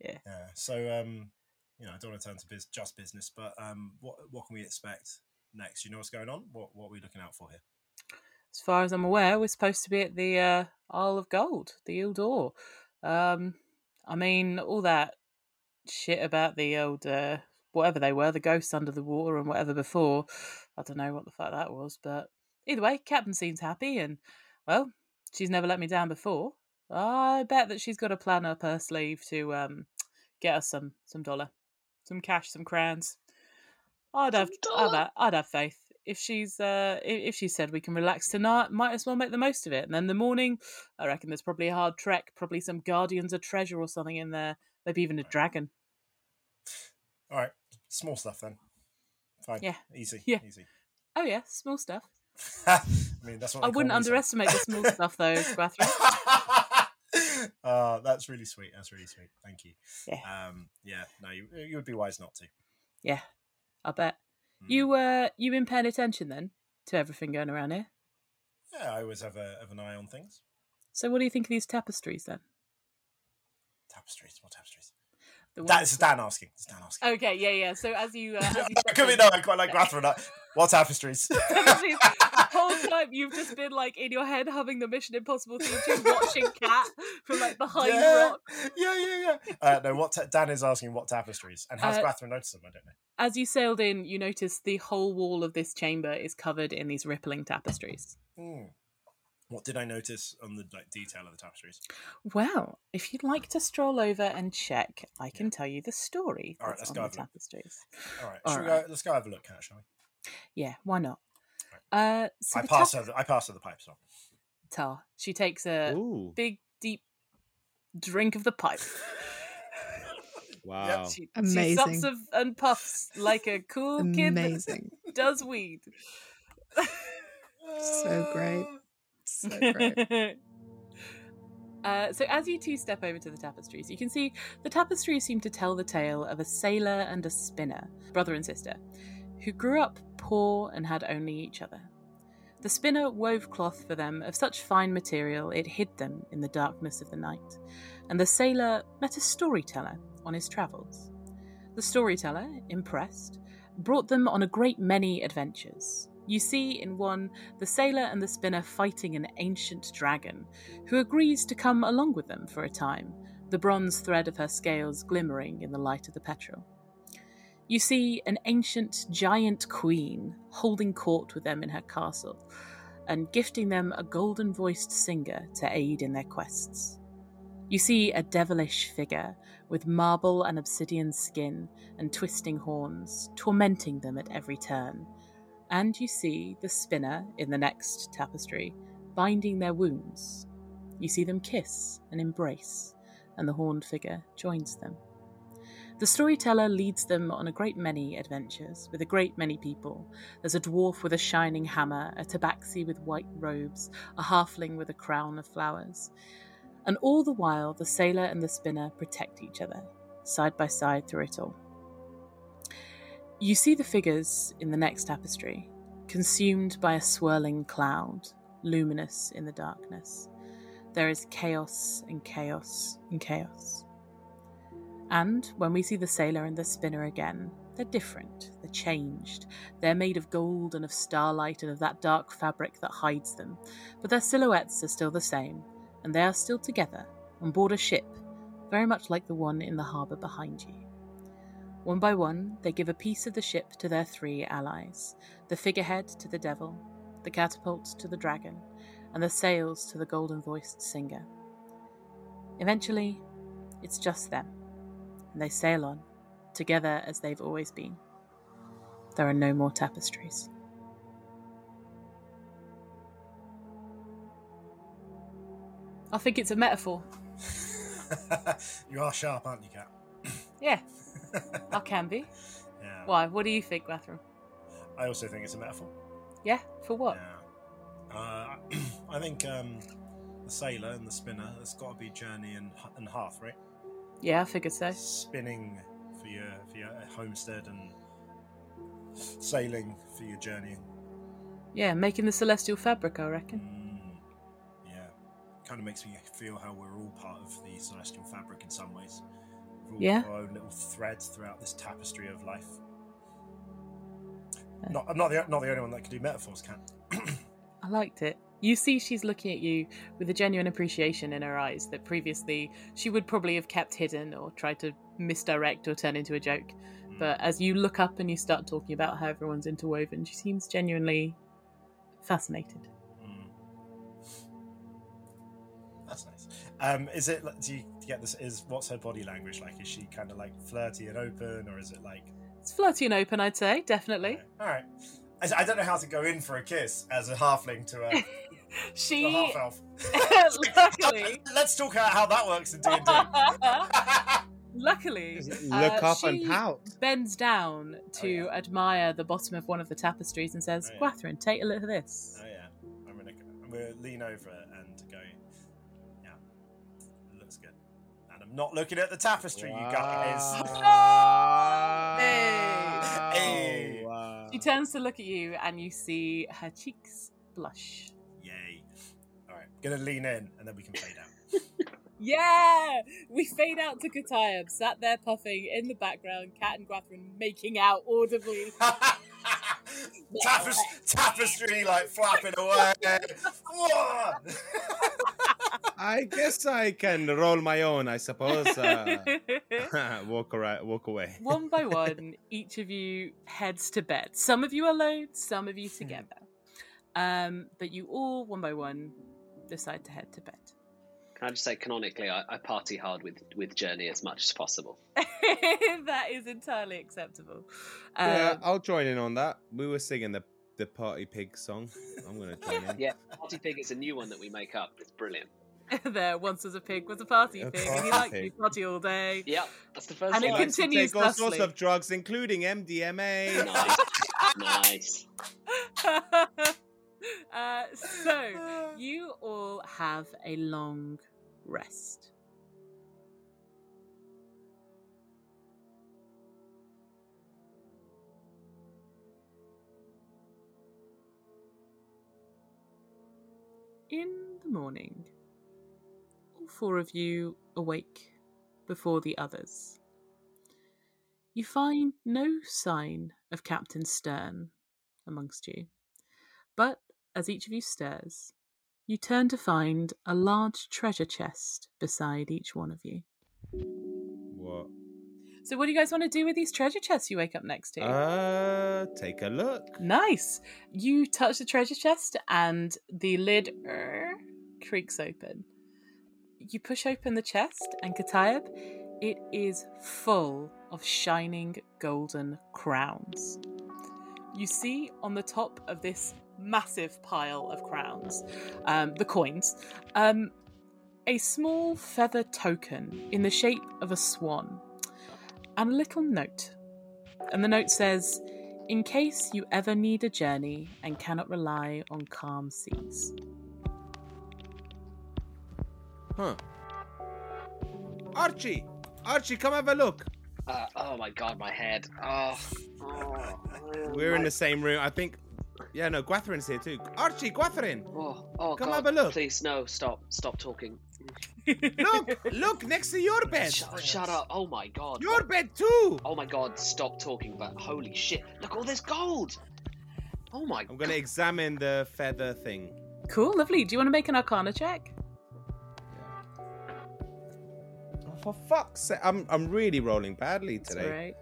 Yeah. Yeah. So, um, you know, I don't want to turn to biz- just business, but um, what what can we expect next? You know what's going on? What what are we looking out for here? As far as I'm aware, we're supposed to be at the uh, Isle of Gold, the Ile d'Or. Um, I mean, all that shit about the old, uh, whatever they were, the ghosts under the water and whatever before. I don't know what the fuck that was, but either way, Captain seems happy, and well, she's never let me down before. I bet that she's got a plan up her sleeve to um, get us some some dollar, some cash, some crowns. I'd have, I'd have, I'd have faith if she's uh if she said we can relax tonight. Might as well make the most of it. And then the morning, I reckon there's probably a hard trek, probably some guardians of treasure or something in there, maybe even a dragon. All right, small stuff then. Fine. Yeah. Easy. Yeah. Easy. Oh yeah, small stuff. I mean, that's what I wouldn't underestimate the small stuff though, Guthrie. uh, that's really sweet. That's really sweet. Thank you. Yeah. Um, yeah. No, you, you would be wise not to. Yeah, I bet. You uh you been paying attention then to everything going around here. Yeah, I always have, a, have an eye on things. So what do you think of these tapestries then? Tapestries. What tapestries? The Dan, asking. It's Dan asking. Okay, yeah, yeah. So as you, uh, as you I could be no. I quite like Catherine. What tapestries? Tapestries. the whole time you've just been like in your head humming the Mission Impossible theme tune, watching Cat from like behind yeah, rock. yeah, yeah, yeah. Uh, no, what ta- Dan is asking what tapestries and has Uh, Catherine noticed them? I don't know. As you sailed in, you noticed the whole wall of this chamber is covered in these rippling tapestries. Hmm. What did I notice on the like detail of the tapestries? Well, if you'd like to stroll over and check, I can tell you the story. All right, let's on go the have a look. tapestries. All right, All shall we go, let's go have a look, Cat, shall we? Yeah, why not? Uh, so I pass tap- her. The, I pass her the pipe. So. Tar. She takes a Ooh. big, deep drink of the pipe. Wow. She, she Amazing. sups of, and puffs like a cool kid that Amazing. does weed. So great. So great. Uh, so as you two step over to the tapestries, you can see the tapestries seem to tell the tale of a sailor and a spinner, brother and sister, who grew up poor and had only each other. The spinner wove cloth for them of such fine material it hid them in the darkness of the night, and the sailor met a storyteller on his travels. The storyteller, impressed, brought them on a great many adventures. You see in one the sailor and the spinner fighting an ancient dragon, who agrees to come along with them for a time, the bronze thread of her scales glimmering in the light of the petrol. You see an ancient giant queen holding court with them in her castle, and gifting them a golden voiced singer to aid in their quests. You see a devilish figure with marble and obsidian skin and twisting horns, tormenting them at every turn. And you see the spinner in the next tapestry binding their wounds. You see them kiss and embrace, and the horned figure joins them. The storyteller leads them on a great many adventures with a great many people. There's a dwarf with a shining hammer, a tabaxi with white robes, a halfling with a crown of flowers. And all the while, the sailor and the spinner protect each other, side by side through it all. You see the figures in the next tapestry, consumed by a swirling cloud, luminous in the darkness. There is chaos and chaos and chaos. And when we see the sailor and the spinner again, they're different, they're changed. They're made of gold and of starlight and of that dark fabric that hides them, but their silhouettes are still the same, and they are still together on board a ship, very much like the one in the harbour behind you. One by one, they give a piece of the ship to their three allies the figurehead to the devil, the catapult to the dragon, and the sails to the golden voiced singer. Eventually, it's just them, and they sail on, together as they've always been. There are no more tapestries. I think it's a metaphor. you are sharp, aren't you, Cat? Yeah, I can be. Yeah. Why? What do you think, Bathroom? I also think it's a metaphor. Yeah, for what? Uh, I think um, the sailor and the spinner. That's got to be journey and and hearth, right? Yeah, I figured so. Spinning for your for your homestead and sailing for your journey. Yeah, making the celestial fabric, I reckon. Mm, yeah, kind of makes me feel how we're all part of the celestial fabric in some ways. All Yeah. our own little threads throughout this tapestry of life. Uh, not, I'm not the not the only one that can do metaphors, Cat. I liked it. You see, she's looking at you with a genuine appreciation in her eyes that previously she would probably have kept hidden or tried to misdirect or turn into a joke. Hmm. But as you look up and you start talking about how everyone's interwoven, she seems genuinely fascinated. Hmm. That's nice. Um, is it? Do you, do you get this? Is what's her body language like? Is she kind of like flirty and open, or is it like? It's flirty and open, I'd say, definitely. All right. I, I don't know how to go in for a kiss as a halfling to a, to a She, half elf. luckily, Let's talk about how that works in D and D. luckily, Look uh, up and she pout. bends down to admire the bottom of one of the tapestries and says, Oh, yeah. "Gwathrin, take a look at this." Oh yeah, I'm gonna I'm gonna lean over and go. Not looking at the tapestry, you guys. Hey. Wow. She turns to look at you, and you see her cheeks blush. Yay! All right, gonna lean in, and then we can fade out. Yeah, we fade out to Katayeb, sat there puffing in the background, Cat and Gwathrin making out audibly. Tapes- tapestry like flapping away. Whoa! I guess I can roll my own, I suppose. Uh, walk, around, walk away. one by one, each of you heads to bed. Some of you alone, some of you together. Um, but you all, one by one, decide to head to bed. Can I just say, canonically, I, I party hard with with Journey as much as possible. that is entirely acceptable. yeah, Um, I'll join in on that. We were singing the the Party Pig song. I'm going to join in. Yeah, Party Pig is a new one that we make up. It's brilliant. there once was a pig was a party A pig, and he party liked to party all day. Yeah, that's the first And it one. Likes to continues take all sorts of drugs, including MDMA. nice. uh, so you all have a long rest. In the morning, all four of you awake before the others. You find no sign of Captain Stern amongst you, but as each of you stirs, you turn to find a large treasure chest beside each one of you. What? So, what do you guys want to do with these treasure chests you wake up next to? Uh, take a look. Nice. You touch the treasure chest, and the lid er, creaks open. You push open the chest, and Katayeb, it is full of shining golden crowns. You see on the top of this massive pile of crowns, um, the coins, um, a small feather token in the shape of a swan, and a little note. And the note says, In case you ever need a journey and cannot rely on calm seas. Huh. Archie! Archie, come have a look. Uh, oh my god, my head. Oh, oh, We're in the same room. I think. Yeah, no, Gwathrin's here too. Archie, Gwathrin! Oh, oh Come god, have a look. Please, no, stop, stop talking. Look! look next to your bed! Shut, shut up! Oh my god! Your bed too! Oh my god! Stop talking! But holy shit! Look, all this gold! Oh my! I'm gonna examine the feather thing. Cool, lovely. Do you want to make an arcana check? For fuck's sake. I'm, I'm really rolling badly That's today.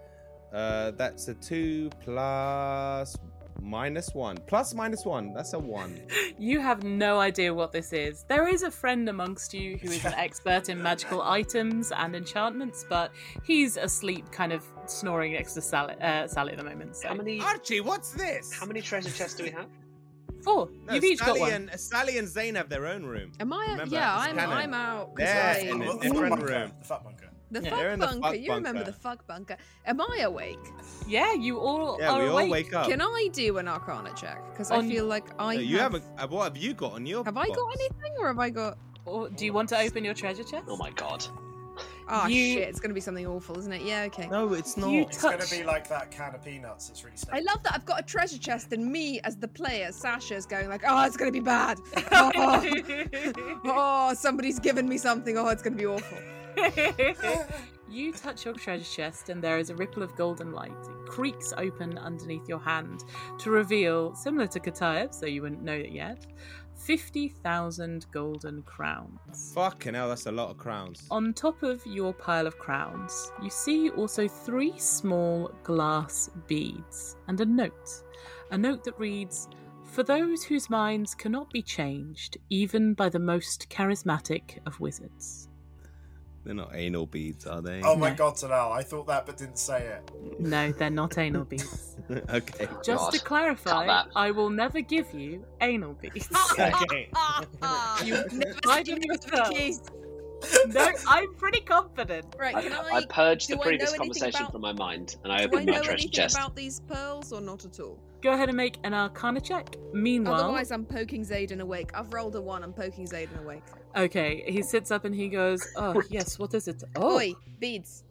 Uh, that's a two plus minus one. Plus minus one. That's a one. You have no idea what this is. There is a friend amongst you who is an expert in magical items and enchantments, but he's asleep, kind of snoring next to Sally, uh, Sally at the moment. So. How many? Archie, what's this? How many treasure chests do we have? Four. No, You've each got Sally one. and, Sally and Zane have their own room. Am I? Remember, yeah, I'm. canon. I'm out. 'cause They're I- in a different bunker. room. The fuck bunker. The Yeah. fuck They're the bunker. fuck you remember bunker. the fuck bunker. Am I awake? Yeah, you all Yeah, are we all awake. wake up. Can I do an Arcana check? Because I feel like I Uh, you have. haven't. Uh, what have you got on your? Have I got anything, or have I got? Or do you want to open your treasure chest? Oh my god! Oh You- shit! It's gonna be something awful, isn't it? Yeah. Okay. No, it's not. You It's gonna be like that can of peanuts. It's really I love that I've got a treasure chest, and me as the player, Sasha's going like, "Oh, it's gonna be bad. Oh, oh somebody's given me something. Oh, it's gonna be awful." you touch your treasure chest, and there is a ripple of golden light. It creaks open underneath your hand to reveal, similar to Katayeb, so you wouldn't know it yet, 50,000 golden crowns. Fucking hell, that's a lot of crowns. On top of your pile of crowns, you see also three small glass beads and a note. A note that reads For those whose minds cannot be changed, even by the most charismatic of wizards. They're not anal beads, are they? Oh my No. god, Tanal, I thought that but didn't say it. No, they're not anal beads. okay. Just to God. clarify, Cut I will never give you anal beads. Okay. You've never Never seen seen me us before. Vicky. no, I'm pretty confident. Right? Can I? I purged the previous know conversation about- from my mind, and I Do I opened know my treasure anything chest. about these pearls or not at all? Go ahead and make an arcana check. Meanwhile, Otherwise, I'm poking Zayden awake. I've rolled a one. I'm poking Zayden awake. Okay, he sits up and he goes, Oh, yes, what is it? Oh, Oi, beads.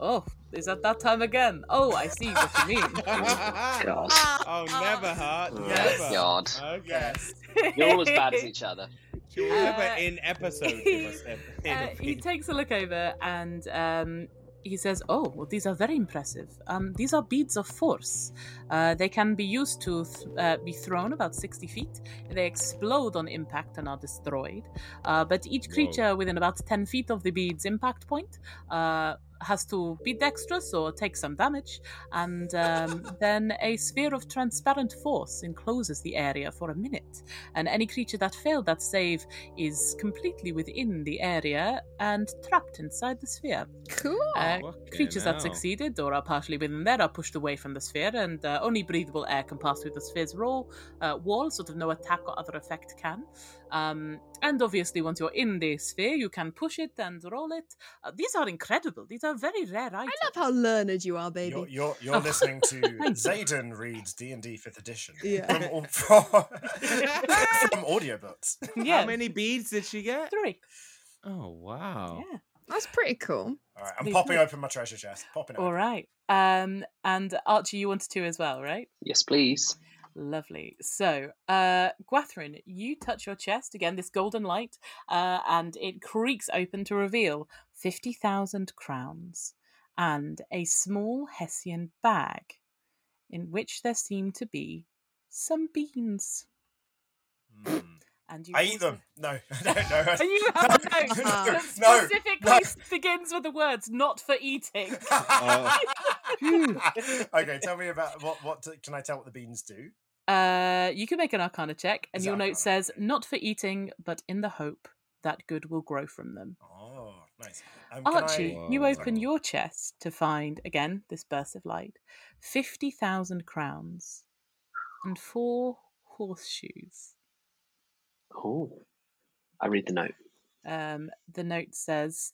Oh, is that that time again? Oh, I see what you mean. God. oh, never, hurt. Oh, Never. God. Okay. Yes. You're all as bad as each other. She will never Uh, in episode give us Uh, he takes a look over and um, he says, Oh, well, these are very impressive. Um, these are beads of force. Uh, they can be used to th- uh, be thrown about 60 feet. They explode on impact and are destroyed. Uh, but each Whoa. creature within about 10 feet of the bead's impact point uh, has to be dexterous or take some damage. And um, then a sphere of transparent force encloses the area for a minute. And any creature that failed that save is completely within the area and trapped inside the sphere. Cool. Uh, Fucking creatures that succeeded or are partially within there are pushed away from the sphere, and uh, only breathable air can pass through the sphere's roll, uh, wall, sort of no attack or other effect can. Um, and obviously, once you're in the sphere, you can push it and roll it. Uh, these are incredible. These are very rare items. I love how learned you are, baby. You're, you're, you're Oh, listening to thank. Zayden reads D and D Fifth Edition Yeah. from, from, from audiobooks. yeah, How many beads did she get? three. Oh, wow. Yeah. That's pretty cool. All right, I'm Please popping do. open my treasure chest. Popping it. All open. right. Um, and Archie, you wanted to as well, right? Yes, please. Lovely. So, uh, Gwathrin, you touch your chest again, this golden light, uh, and it creaks open to reveal 50,000 crowns and a small Hessian bag in which there seem to be some beans. Mm. And you I eat them. No, no, no. And you have a note no, that no, specifically no. begins with the words "not for eating." Oh. okay, tell me about what. What can I tell what the beans do? Uh, you can make an Arcana check, and Is your note Arcana? says "not for eating, but in the hope that good will grow from them." Oh, nice. Um, Archie, I- you Whoa. open your chest to find again this burst of light, fifty thousand crowns, and four horseshoes. Oh. I read the note. Um, the note says,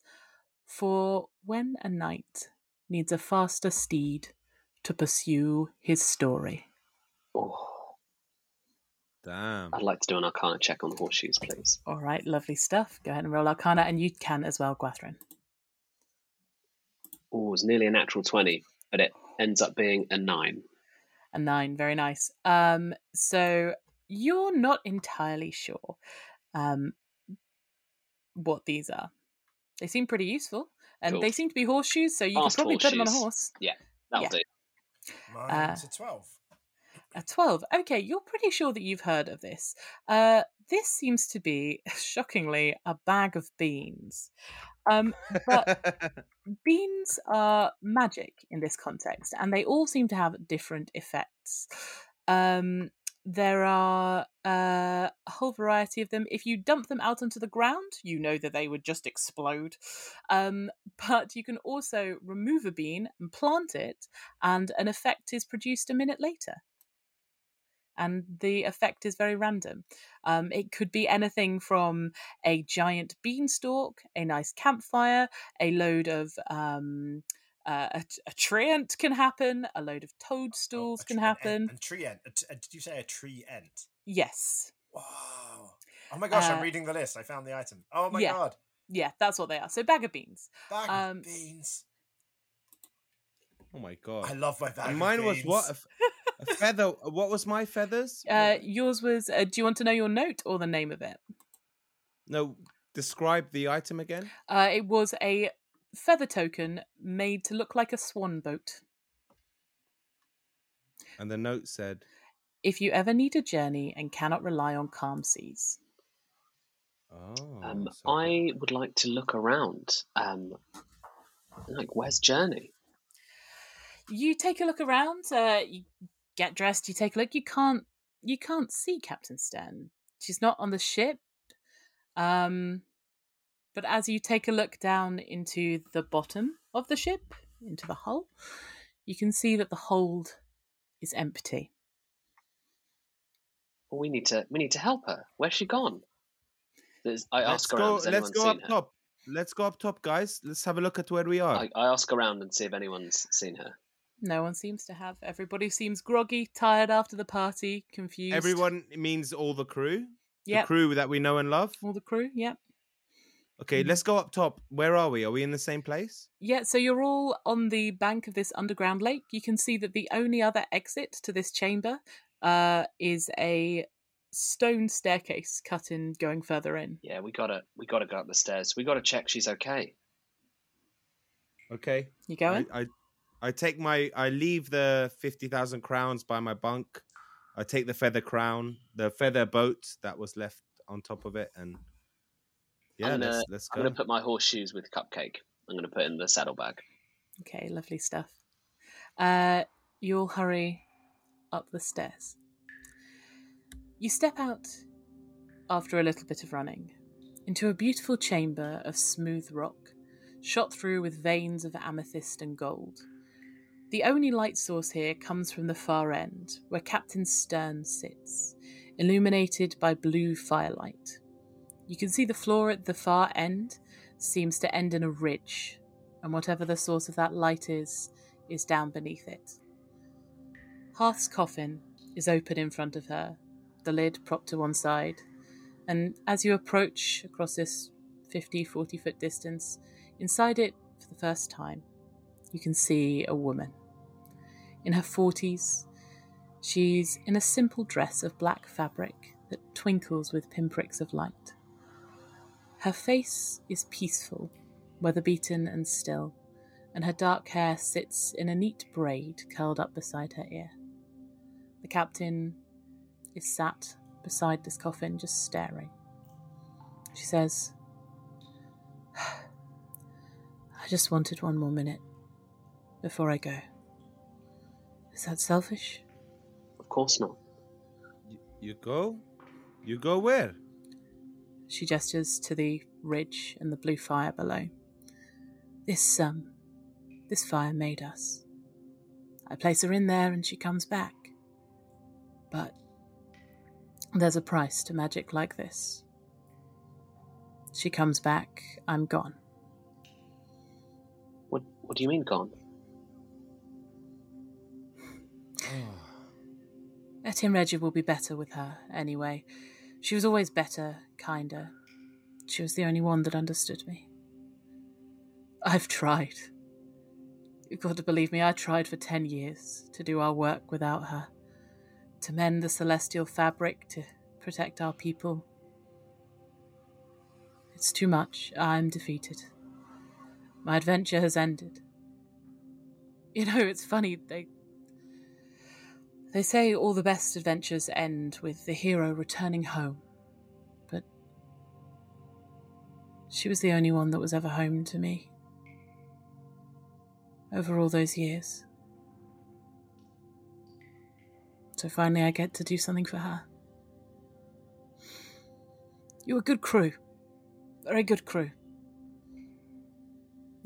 "For when a knight needs a faster steed to pursue his story." Oh. Damn. I'd like to do an arcana check on horseshoes, please. All right, lovely stuff. Go ahead and roll Arcana, and you can as well, Gwathrin. Oh, it's nearly a natural 20, but it ends up being a 9. A nine, very nice. Um, so you're not entirely sure um, what these are. They seem pretty useful, and Cool. they seem to be horseshoes. So you can Fast probably put them on a horse. Yeah, that'll Yeah. do. Mine's Uh, a twelve. A twelve. Okay, you're pretty sure that you've heard of this. Uh, this seems to be shockingly a bag of beans. Um, but beans are magic in this context, and they all seem to have different effects. Um, there are uh, a whole variety of them. If you dump them out onto the ground, you know that they would just explode. Um, but you can also remove a bean and plant it, and an effect is produced a minute later. And the effect is very random. Um, it could be anything from a giant beanstalk, a nice campfire, a load of um, uh, a, a treant can happen, a load of toadstools Oh, can tre- happen. ent- A tree ent. a t- a- Did you say a tree ent? Yes. Wow. Oh my gosh, Uh, I'm reading the list. I found the item. Oh my yeah. god. Yeah, that's what they are. So bag of beans. Bag Um, of beans. Oh my god! I love my bag. And of mine was what a, beans. f- a feather. What was my feathers? Uh, yours was. Uh, do you want to know your note or the name of it? no, describe the item again. Uh, it was a feather token made to look like a swan boat. And the note said, If you ever need a journey and cannot rely on calm seas. "Oh, Um, so- I would like to look around. Um, like, where's Journey? You take a look around. Uh, you get dressed. You take a look. You can't. You can't see Captain Stern. She's not on the ship. Um, but as you take a look down into the bottom of the ship, into the hull, you can see that the hold is empty. Well, we need to. We need to help her. Where's she gone? There's, I let's ask around. go. Has Let's go up her? top. Let's go up top, guys. Let's have a look at where we are. I, I ask around and see if anyone's seen her. No one seems to have. Everybody seems groggy, tired after the party, confused. Everyone means all the crew. Yep. The crew that we know and love. All the crew, yep. Okay, let's go up top. Where are we? Are we in the same place? Yeah, so you're all on the bank of this underground lake. You can see that the only other exit to this chamber uh, is a stone staircase cut in going further in. Yeah, we gotta. We gotta go up the stairs. We gotta check she's okay. Okay. You going? I, I, I take my. I leave the fifty thousand crowns by my bunk. I take the feather crown, the feather boat that was left on top of it, and yeah, I'm gonna, let's let's I'm gonna put my horseshoes with cupcake. I'm gonna put in the saddlebag. Okay, lovely stuff. Uh, you'll hurry up the stairs. You step out after a little bit of running into a beautiful chamber of smooth rock, shot through with veins of amethyst and gold. The only light source here comes from the far end, where Captain Stern sits, illuminated by blue firelight. You can see the floor at the far end seems to end in a ridge, and whatever the source of that light is, is down beneath it. Hearth's coffin is open in front of her, the lid propped to one side, and as you approach across this 50 40 foot distance, inside it, for the first time, you can see a woman. In her 40s, she's in a simple dress of black fabric that twinkles with pinpricks of light. Her face is peaceful, weather beaten and still, and her dark hair sits in a neat braid curled up beside her ear. The captain is sat beside this coffin, just staring. She says, I just wanted one more minute before I go. Is that selfish? Of course not. You go? You go where? She gestures to the ridge and the blue fire below. This, um, this fire made us. I place her in there and she comes back. But there's a price to magic like this. She comes back, I'm gone. What What do you mean gone? Etienne Regia will be better with her, anyway. She was always better, kinder. She was the only one that understood me. I've tried. You've got to believe me, I tried for ten years to do our work without her. To mend the celestial fabric, to protect our people. It's too much. I'm defeated. My adventure has ended. You know, it's funny, they they say all the best adventures end with the hero returning home. But she was the only one that was ever home to me. Over all those years. So finally, I get to do something for her. You're a good crew. Very good crew.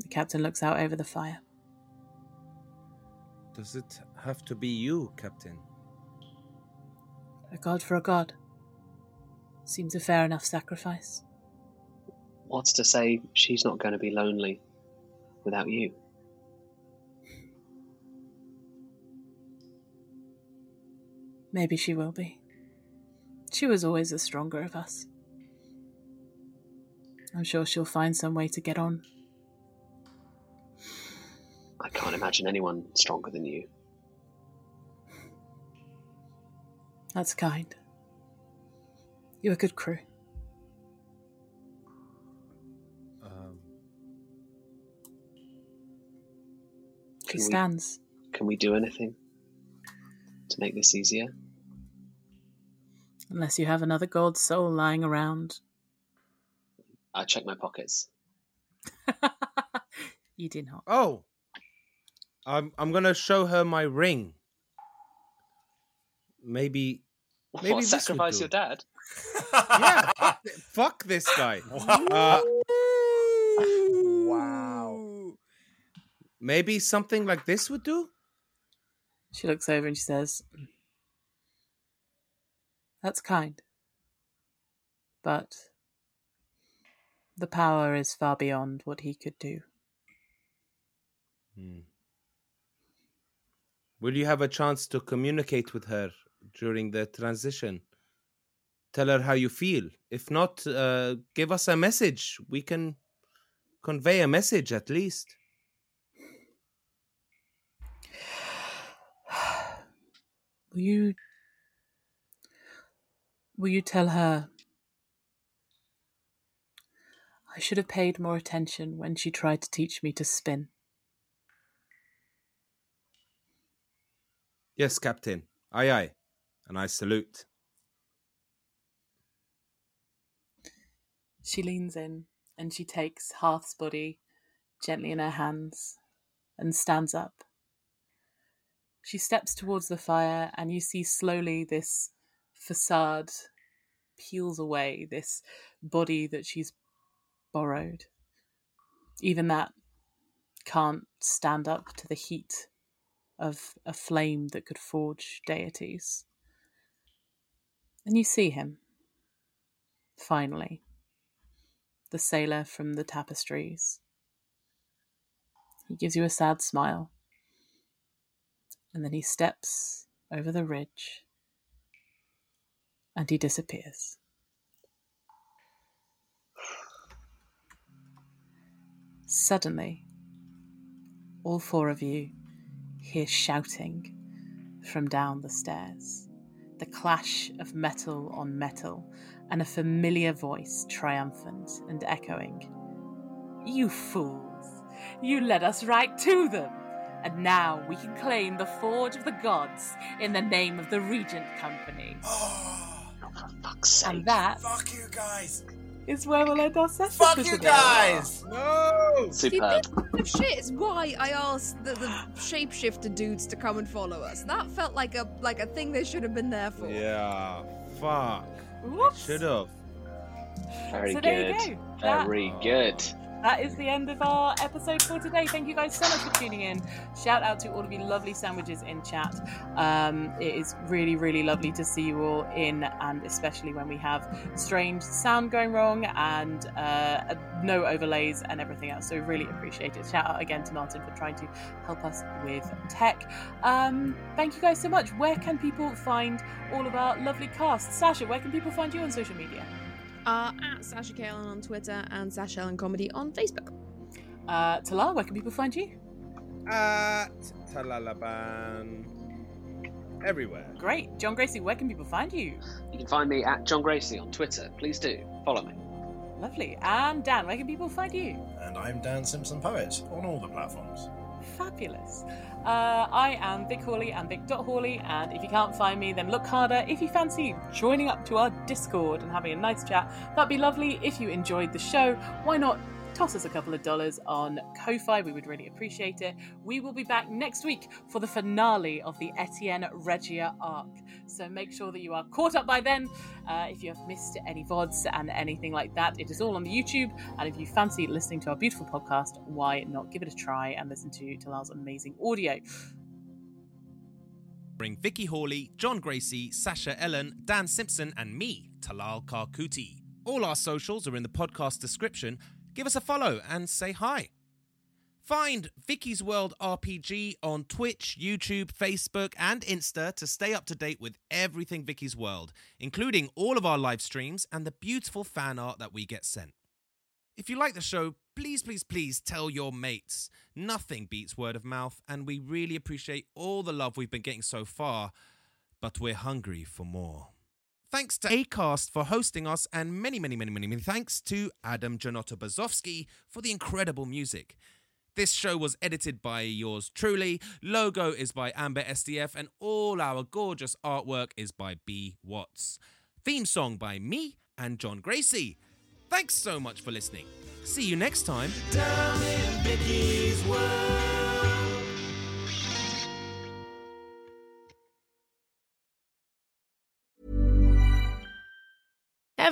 The captain looks out over the fire. Does it have to be you, Captain? A god for a god. Seems a fair enough sacrifice. What's to say she's not going to be lonely without you? Maybe she will be. She was always the stronger of us. I'm sure she'll find some way to get on. I can't imagine anyone stronger than you. That's kind. You're a good crew. Um, He Can we- stands. Can we do anything to make this easier? Unless you have another gold soul lying around. I check my pockets. You did not. oh, I'm I'm gonna show her my ring. Maybe, maybe what, this sacrifice your dad? yeah, fuck, fuck this guy. Uh, wow. maybe something like this would do. She looks over and she says, That's kind. But the power is far beyond what he could do. Hmm. Will you have a chance to communicate with her during the transition? Tell her how you feel. If not, uh, give us a message. We can convey a message at least. Will you. Will you tell her? I should have paid more attention when she tried to teach me to spin. Yes, Captain. Aye, aye. And I salute. She leans in and she takes Hearth's body gently in her hands and stands up. She steps towards the fire, and you see slowly this facade peels away, this body that she's borrowed. Even that can't stand up to the heat of a flame that could forge deities. And you see him, finally. The sailor from the tapestries. He gives you a sad smile, and then he steps over the ridge. And he disappears. Suddenly, all four of you hear shouting from down the stairs, the clash of metal on metal, and a familiar voice triumphant and echoing. You fools! You led us right to them! And now we can claim the Forge of the Gods in the name of the Regent Company. and that Fuck you guys! Is where we'll end our session. Fuck for you guys! No! See, Superb. this shit is why I asked the, the shapeshifter dudes to come and follow us. That felt like a like a thing they should have been there for. Yeah, fuck. Whoops. Should have. Very So there you good. go. That- Very good. That is the end of our episode for today. Thank you guys so much for tuning in. Shout out to all of you lovely sandwiches in chat. Um, it is really, really lovely to see you all in, and especially when we have strange sound going wrong and uh, no overlays and everything else. So, really appreciate it. Shout out again to Martin for trying to help us with tech. Um, thank you guys so much. Where can people find all of our lovely cast? Sasha, where can people find you on social media? Uh, at Sasha Kalen on Twitter and Sasha Ellen Comedy on Facebook. Uh, Talal, where can people find you? At Talalaban. Everywhere. Great. John Gracie, where can people find you? You can find me at John Gracie on Twitter. Please do follow me. Lovely. And Dan, where can people find you? And I'm Dan Simpson Poet on all the platforms. Fabulous. Uh, I am Vic Hawley and Vic.Hawley, and if you can't find me, then look harder. If you fancy joining up to our Discord and having a nice chat, that'd be lovely. If you enjoyed the show, why not toss us a couple of dollars on Ko-Fi? We would really appreciate it. We will be back next week for the finale of the Etienne Regia arc. So make sure that you are caught up by then. Uh, if you have missed any VODs and anything like that, it is all on the YouTube. And if you fancy listening to our beautiful podcast, why not give it a try and listen to Talal's amazing audio? Bring Vicky Hawley, John Gracie, Sasha Ellen, Dan Simpson, and me, Talal Karkuti. All our socials are in the podcast description. Give us a follow and say hi. Find Vicky's World RPG on Twitch, YouTube, Facebook, and Insta to stay up to date with everything Vicky's World, including all of our live streams and the beautiful fan art that we get sent. If you like the show, please, please, please tell your mates. Nothing beats word of mouth, and we really appreciate all the love we've been getting so far, but we're hungry for more. Thanks to ACAST for hosting us, and many, many, many, many, many thanks to Adam Janota Bzowski for the incredible music. This show was edited by yours truly. Logo is by Amber SDF, and all our gorgeous artwork is by B. Watts. Theme song by me and John Gracie. Thanks so much for listening. See you next time.